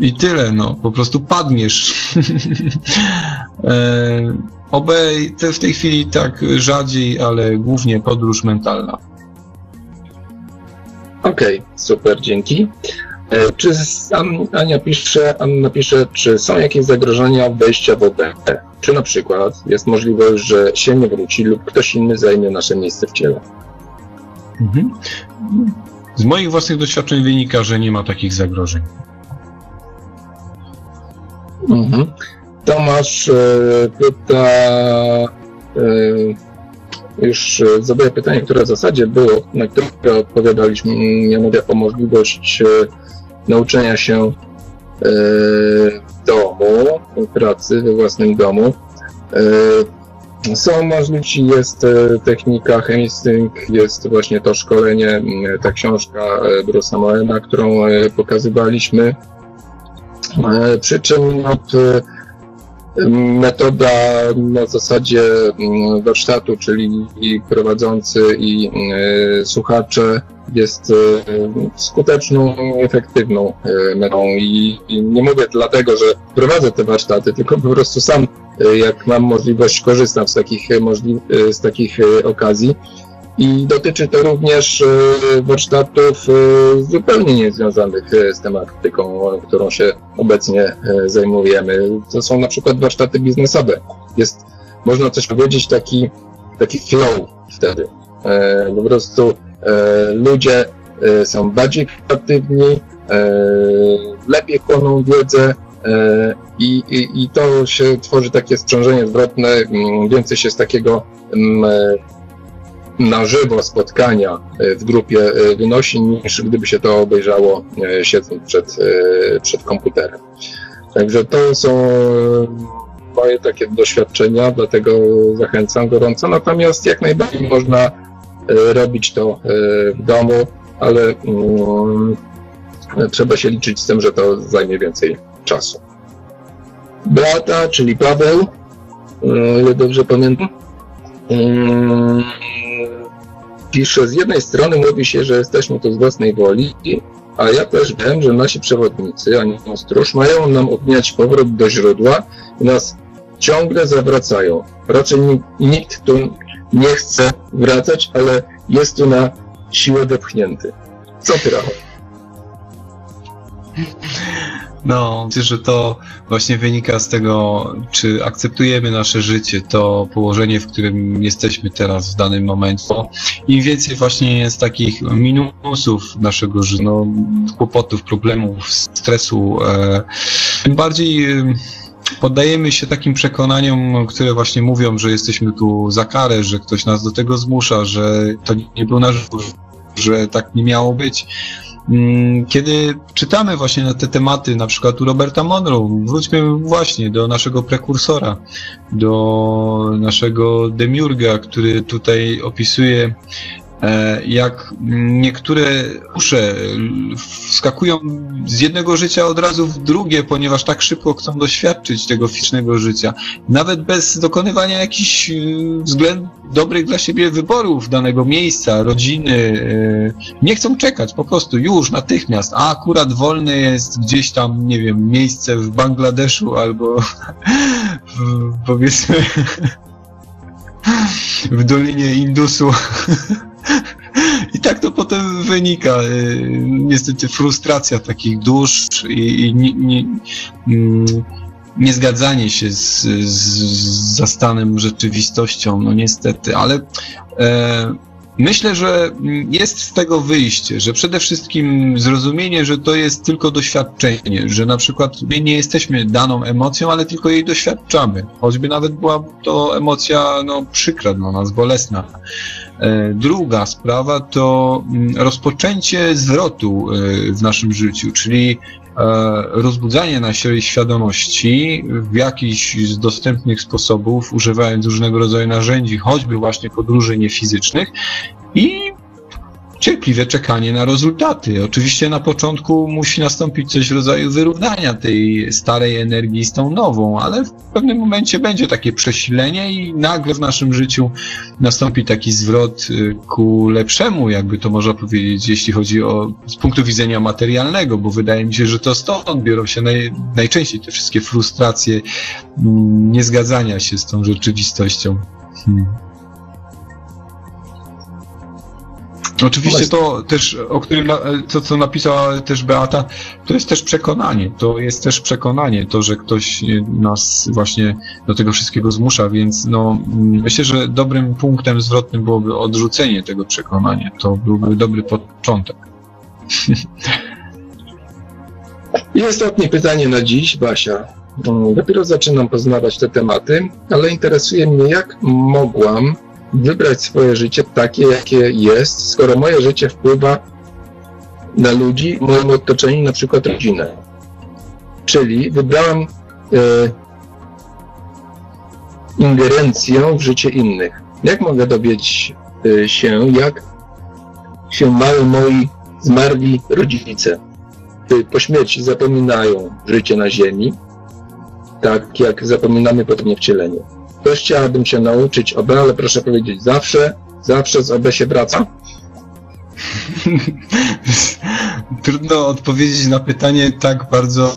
i tyle, no, po prostu padniesz. [LAUGHS] e, Obej w tej chwili tak rzadziej, ale głównie podróż mentalna. Okej, okay, super, dzięki. E, czy Ania pisze, Anna pisze, czy są jakieś zagrożenia wejścia w OB? Czy na przykład jest możliwość, że się nie wróci lub ktoś inny zajmie nasze miejsce w ciele? Mhm. Z moich własnych doświadczeń wynika, że nie ma takich zagrożeń. Mhm. Tomasz e, pyta, e, już zadaję pytanie, które w zasadzie było, na które odpowiadaliśmy, mianowicie o możliwość e, nauczenia się w domu, pracy we własnym domu. Są możliwości, jest technika Chemisync, jest właśnie to szkolenie, ta książka Bruce'a Moena, którą pokazywaliśmy. Przy czym no, metoda na zasadzie mm, warsztatu, czyli i prowadzący i e, słuchacze jest e, skuteczną i efektywną e, metodą i nie mówię dlatego, że prowadzę te warsztaty, tylko po prostu sam jak mam możliwość korzystam z takich, z takich okazji i dotyczy to również e, warsztatów e, zupełnie niezwiązanych e, z tematyką, którą się obecnie zajmujemy. To są na przykład warsztaty biznesowe. Jest, można coś powiedzieć, taki, taki flow wtedy. Po prostu ludzie są bardziej kreatywni, lepiej chłoną wiedzę, i, i, I to się tworzy takie sprzężenie zwrotne, więcej się z takiego na żywo spotkania e, w grupie e, wynosi, niż gdyby się to obejrzało e, siedząc przed, przed komputerem. Także to są moje takie doświadczenia, dlatego zachęcam gorąco. Natomiast jak najbardziej można robić to w domu, ale um, trzeba się liczyć z tym, że to zajmie więcej czasu. Beata, czyli Paweł, ile dobrze pamiętam, um, pisze, z jednej strony mówi się, że jesteśmy tu z własnej woli, a ja też wiem, że nasi przewodnicy, a stróż, mają nam odmieniać powrót do źródła i nas ciągle zawracają. Raczej nikt tu nie chce wracać, ale jest tu na siłę wepchnięty. Co ty, Rafał? [LAUGHS] No, myślę, że to właśnie wynika z tego, czy akceptujemy nasze życie, to położenie, w którym jesteśmy teraz w danym momencie. Im więcej właśnie jest takich minusów naszego życia, no, kłopotów, problemów, stresu, e, tym bardziej e, poddajemy się takim przekonaniom, które właśnie mówią, że jesteśmy tu za karę, że ktoś nas do tego zmusza, że to nie był nasz, że tak nie miało być kiedy czytamy właśnie na te tematy, na przykład u Roberta Monroe, wróćmy właśnie do naszego prekursora, do naszego Demiurga, który tutaj opisuje jak niektóre usze wskakują z jednego życia od razu w drugie, ponieważ tak szybko chcą doświadczyć tego fizycznego życia. Nawet bez dokonywania jakichś e, względ dobrych dla siebie wyborów danego miejsca, rodziny. E, nie chcą czekać, po prostu już, natychmiast. A akurat wolne jest gdzieś tam, nie wiem, miejsce w Bangladeszu albo w, powiedzmy [LAUGHS] w Dolinie Indusu. [LAUGHS] I tak to potem wynika. Y, niestety frustracja takich dusz i, i nie, nie, mm, niezgadzanie się z, z zastanem rzeczywistością, no niestety, ale e, myślę, że jest z tego wyjście, że przede wszystkim zrozumienie, że to jest tylko doświadczenie, że na przykład my nie jesteśmy daną emocją, ale tylko jej doświadczamy, choćby nawet była to emocja no, przykra dla nas, bolesna. E, druga sprawa to mm, rozpoczęcie zwrotu e, w naszym życiu, czyli rozbudzanie naszej świadomości w jakiś z dostępnych sposobów, używając różnego rodzaju narzędzi, choćby właśnie podróży niefizycznych i cierpliwe czekanie na rezultaty. Oczywiście na początku musi nastąpić coś w rodzaju wyrównania tej starej energii z tą nową, ale w pewnym momencie będzie takie przesilenie i nagle w naszym życiu nastąpi taki zwrot y, ku lepszemu, jakby to można powiedzieć, jeśli chodzi o z punktu widzenia materialnego, bo wydaje mi się, że to stąd biorą się naj, najczęściej te wszystkie frustracje mm, niezgadzania się z tą rzeczywistością. Hmm. Oczywiście to też, o którym, to co napisała też Beata, to jest też przekonanie, to jest też przekonanie, to, że ktoś nas właśnie do tego wszystkiego zmusza, więc no, myślę, że dobrym punktem zwrotnym byłoby odrzucenie tego przekonania, to byłby dobry początek. [LAUGHS] I ostatnie pytanie na dziś, Basia. Dopiero zaczynam poznawać te tematy, ale interesuje mnie, jak mogłam wybrać swoje życie takie, jakie jest, skoro moje życie wpływa na ludzi w moim otoczeniu, na przykład rodzinę. Czyli wybrałam e, ingerencję w życie innych. Jak mogę dowiedzieć e, się, jak się mają moi zmarli rodzice? Po śmierci zapominają życie na ziemi, tak jak zapominamy potem wcielenie. Też chciałabym się nauczyć OB, ale proszę powiedzieć, zawsze, zawsze z OB się wraca? [LAUGHS] Trudno odpowiedzieć na pytanie tak bardzo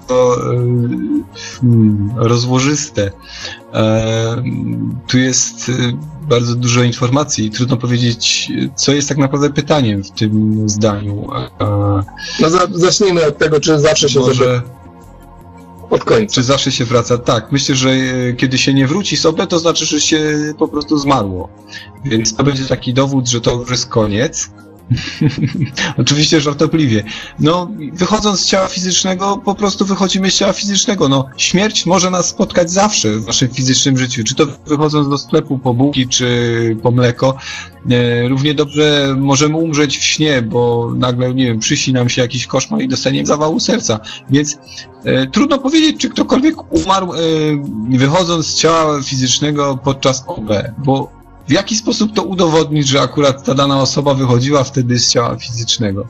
hmm, rozłożyste. E, tu jest e, bardzo dużo informacji i trudno powiedzieć, co jest tak naprawdę pytaniem w tym zdaniu. No zacznijmy od tego, czy zawsze się Może od końca. Czy zawsze się wraca? Tak. Myślę, że e, kiedy się nie wróci sobie, to znaczy, że się po prostu zmarło. Więc to będzie taki dowód, że to już jest koniec. [LAUGHS] Oczywiście żartobliwie. No, wychodząc z ciała fizycznego, po prostu wychodzimy z ciała fizycznego. No, śmierć może nas spotkać zawsze w naszym fizycznym życiu. Czy to wychodząc do sklepu po bułki, czy po mleko. E, równie dobrze możemy umrzeć w śnie, bo nagle, nie wiem, przyśni nam się jakiś koszmar i dostaniemy zawału serca. Więc e, trudno powiedzieć, czy ktokolwiek umarł e, wychodząc z ciała fizycznego podczas OB, bo w jaki sposób to udowodnić, że akurat ta dana osoba wychodziła wtedy z ciała fizycznego?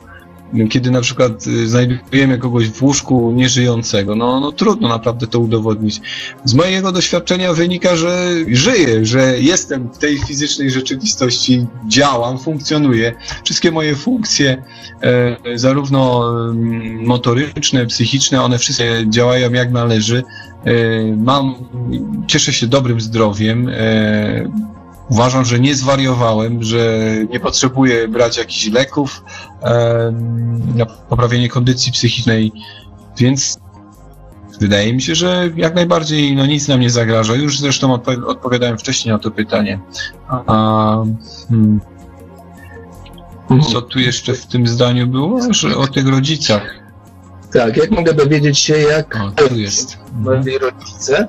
Kiedy na przykład y, znajdujemy kogoś w łóżku nieżyjącego, no, no trudno naprawdę to udowodnić. Z mojego doświadczenia wynika, że żyję, że jestem w tej fizycznej rzeczywistości, działam, funkcjonuję. Wszystkie moje funkcje, e, zarówno mm, motoryczne, psychiczne, one wszystkie działają jak należy. E, mam, cieszę się dobrym zdrowiem. Uważam, że nie zwariowałem, że nie potrzebuję brać jakichś leków e, na poprawienie kondycji psychicznej, więc wydaje mi się, że jak najbardziej no, nic nam nie zagraża. Już zresztą odpo odpowiadałem wcześniej na to pytanie. A, hmm. Co tu jeszcze w tym zdaniu było? Że o tych rodzicach. Tak, jak mogę dowiedzieć się, jak o, tu jest. rodzice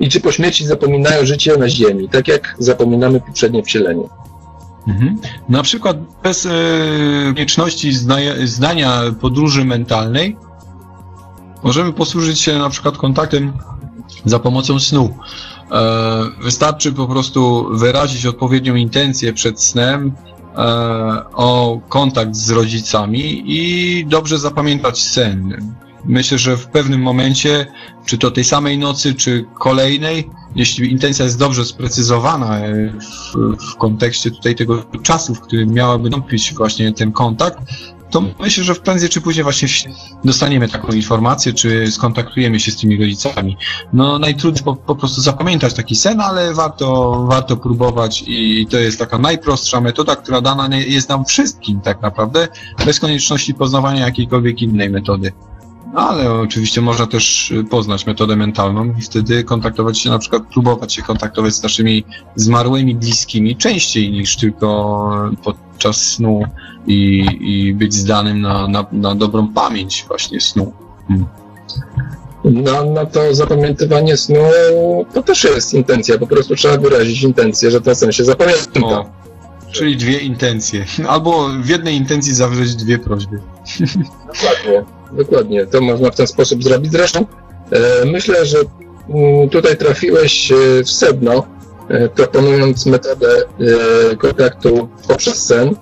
i czy po śmierci zapominają życie na ziemi, tak jak zapominamy poprzednie wcielenie. Mhm. Na przykład bez e, konieczności zdania podróży mentalnej możemy posłużyć się na przykład kontaktem za pomocą snu. E, wystarczy po prostu wyrazić odpowiednią intencję przed snem e, o kontakt z rodzicami i dobrze zapamiętać sen. Myślę, że w pewnym momencie, czy to tej samej nocy, czy kolejnej, jeśli intencja jest dobrze sprecyzowana e, w, w kontekście tutaj tego czasu, w którym miałaby nastąpić właśnie ten kontakt, to myślę, że prędzej czy później właśnie dostaniemy taką informację, czy skontaktujemy się z tymi rodzicami. No najtrudniej po, po prostu zapamiętać taki sen, ale warto, warto próbować i to jest taka najprostsza metoda, która dana jest nam wszystkim tak naprawdę, bez konieczności poznawania jakiejkolwiek innej metody. No, ale oczywiście można też poznać metodę mentalną i wtedy kontaktować się, na przykład próbować się kontaktować z naszymi zmarłymi bliskimi częściej niż tylko podczas snu i, i być zdanym na, na, na dobrą pamięć właśnie snu. Hmm. Na, na to zapamiętywanie snu to też jest intencja, po prostu trzeba wyrazić intencję, że ten sen się zapamięta. O, czyli dwie intencje. [LAUGHS] Albo w jednej intencji zawrzeć dwie prośby. [LAUGHS] Dokładnie, dokładnie. To można w ten sposób zrobić. Zresztą e, myślę, że mm, tutaj trafiłeś e, w sedno, e, proponując metodę kontaktu poprzez sen.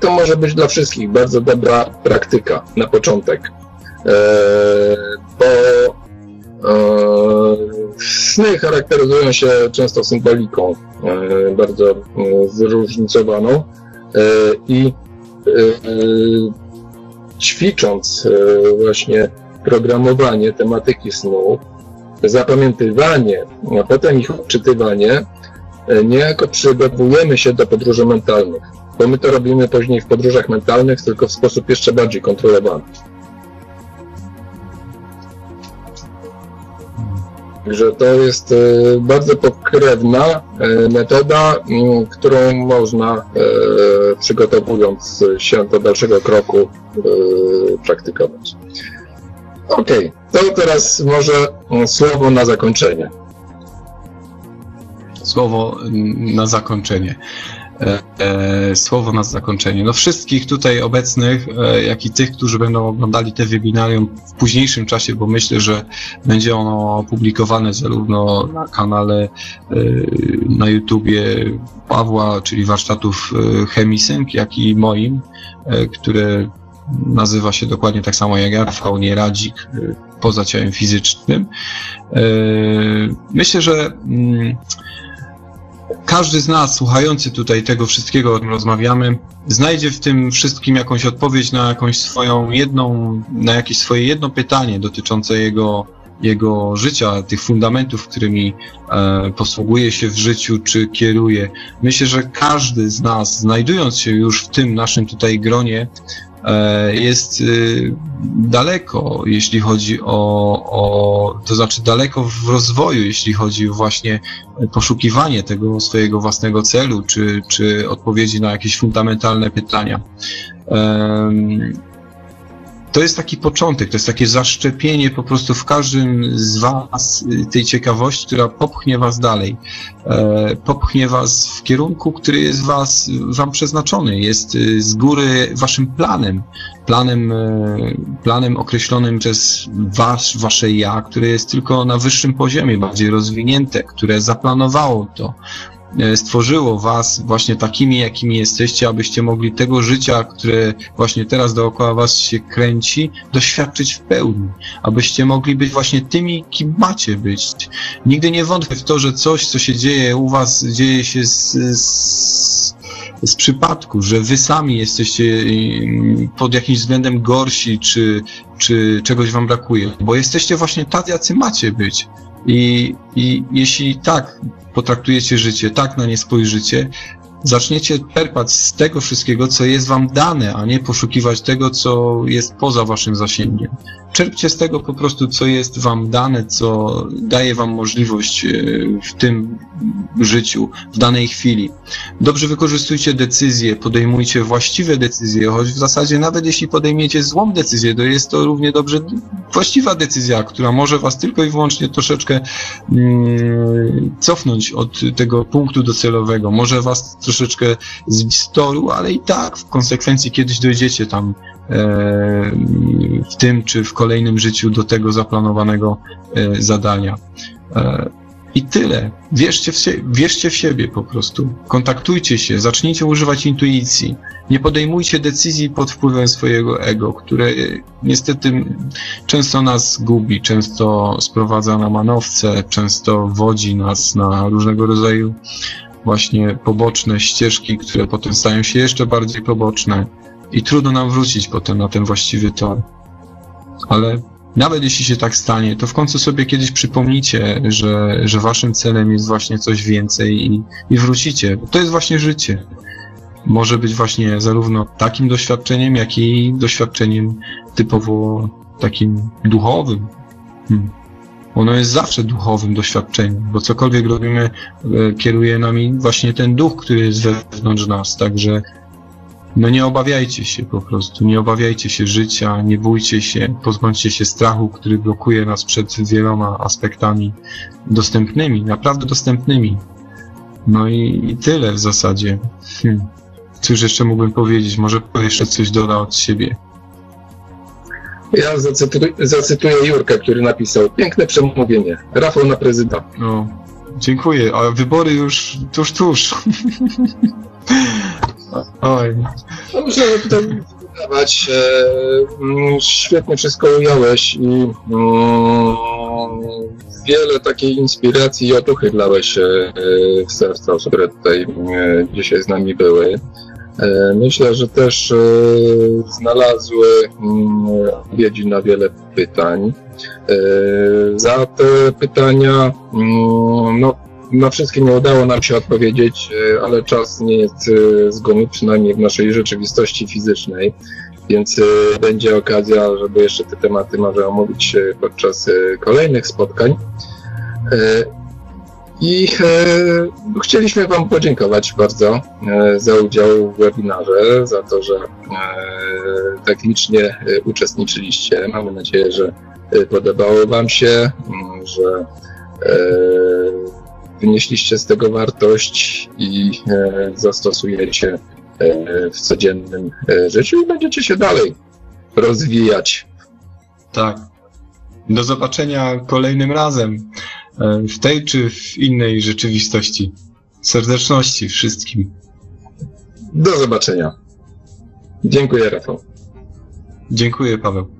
To może być dla wszystkich bardzo dobra praktyka na początek, bo sny charakteryzują się często symboliką bardzo zróżnicowaną i ćwicząc właśnie programowanie tematyki snu, zapamiętywanie, a potem ich odczytywanie, niejako przygotowujemy się do podróży mentalnych bo my to robimy później w podróżach mentalnych, tylko w sposób jeszcze bardziej kontrolowany. Także to jest e, bardzo pokrewna e, metoda, którą można e, przygotowując się do dalszego kroku praktykować. Ok, to teraz może słowo na zakończenie. Słowo na zakończenie. E, e, słowo na zakończenie. No wszystkich tutaj obecnych, e, jak i tych, którzy będą oglądali te webinarium w późniejszym czasie, bo myślę, że będzie ono opublikowane zarówno na kanale na YouTubie Pawła, czyli warsztatów Chemisync, jak i moim, które nazywa się dokładnie tak samo jak ja, Rafał Nieradzik, poza ciałem fizycznym. Myślę, że mm, każdy z nas słuchający tutaj tego wszystkiego, o czym rozmawiamy, znajdzie w tym wszystkim jakąś odpowiedź na jakąś swoją jedną, na jakieś swoje jedno pytanie dotyczące jego, jego życia, tych fundamentów, którymi e, posługuje się w życiu czy kieruje. Myślę, że każdy z nas, znajdując się już w tym naszym tutaj gronie, jest y, daleko, jeśli chodzi o, o, to znaczy daleko w rozwoju, jeśli chodzi właśnie poszukiwanie tego swojego własnego celu, czy, czy odpowiedzi na jakieś fundamentalne pytania to jest taki początek, to jest takie zaszczepienie po prostu w każdym z Was y, tej ciekawości, która popchnie Was dalej. E, popchnie Was w kierunku, który jest was, Wam przeznaczony, jest y, z góry Waszym planem, planem, e, planem określonym przez Was, Wasze ja, które jest tylko na wyższym poziomie, bardziej rozwinięte, które zaplanowało to, stworzyło was właśnie takimi, jakimi jesteście, abyście mogli tego życia, które właśnie teraz dookoła was się kręci, doświadczyć w pełni. Abyście mogli być właśnie tymi, kim macie być. Nigdy nie wątpię w to, że coś, co się dzieje u was, dzieje się z, z, z przypadku, że wy sami jesteście pod jakimś względem gorsi, czy, czy czegoś wam brakuje, bo jesteście właśnie tacy, jacy macie być. I, I jeśli tak potraktujecie życie, tak na nie spojrzycie, zaczniecie czerpać z tego wszystkiego, co jest wam dane, a nie poszukiwać tego, co jest poza waszym zasięgiem. Czerpcie z tego po prostu, co jest wam dane, co daje wam możliwość e, w tym życiu, w danej chwili. Dobrze wykorzystujcie decyzje, podejmujcie właściwe decyzje, choć w zasadzie nawet jeśli podejmiecie złą decyzję, to jest to równie dobrze właściwa decyzja, która może was tylko i wyłącznie troszeczkę mm, cofnąć od tego punktu docelowego, może was troszeczkę zbić z toru, ale i tak w konsekwencji kiedyś dojdziecie tam e, w tym czy w kolejnym życiu do tego zaplanowanego e, zadania. I tyle. Wierzcie w, sie- wierzcie w siebie po prostu. Kontaktujcie się, zacznijcie używać intuicji. Nie podejmujcie decyzji pod wpływem swojego ego, które e, niestety często nas gubi, często sprowadza na manowce, często wodzi nas na różnego rodzaju właśnie poboczne ścieżki, które potem stają się jeszcze bardziej poboczne i trudno nam wrócić potem na ten właściwy tor. Ale nawet jeśli się tak stanie, to w końcu sobie kiedyś przypomnicie, że, że waszym celem jest właśnie coś więcej i, i wrócicie. To jest właśnie życie. Może być właśnie zarówno takim doświadczeniem, jak i doświadczeniem typowo takim duchowym. Hmm. Ono jest zawsze duchowym doświadczeniem, bo cokolwiek robimy, e, kieruje nami właśnie ten duch, który jest wewnątrz nas. Także no nie obawiajcie się po prostu, nie obawiajcie się życia, nie bójcie się, pozbądźcie się strachu, który blokuje nas przed wieloma aspektami dostępnymi, naprawdę dostępnymi. No i, i tyle w zasadzie. Hmm. Cóż jeszcze mógłbym powiedzieć? Może jeszcze coś doda od siebie. Ja zacytuję, zacytuję Jurka, który napisał piękne przemówienie. Rafał na prezydenta. No, dziękuję, a wybory już tuż, tuż. [LAUGHS] Oj. No myślę, że tutaj wydawać. E, mm, świetnie wszystko ująłeś i mm, wiele takiej inspiracji i otuchy dałeś e, w serca osób, które tutaj e, dzisiaj z nami były. E, myślę, że też e, znalazły mm, odpowiedzi na wiele pytań. E, za te pytania, no, na wszystkie nie udało nam się odpowiedzieć, e, ale czas nie jest e, z gumy, przynajmniej w naszej rzeczywistości fizycznej, więc e, będzie okazja, żeby jeszcze te tematy może omówić podczas kolejnych spotkań. I chcieliśmy Wam podziękować bardzo za udział w webinarze, za to, że tak licznie uczestniczyliście. Mamy nadzieję, że podobało Wam się, m, że wynieśliście z tego wartość i e, zastosujecie e, w codziennym e, życiu i będziecie się dalej rozwijać. Tak. Do zobaczenia kolejnym razem. W tej czy w innej rzeczywistości. Serdeczności wszystkim. Do zobaczenia. Dziękuję, Rafał. Dziękuję, Paweł.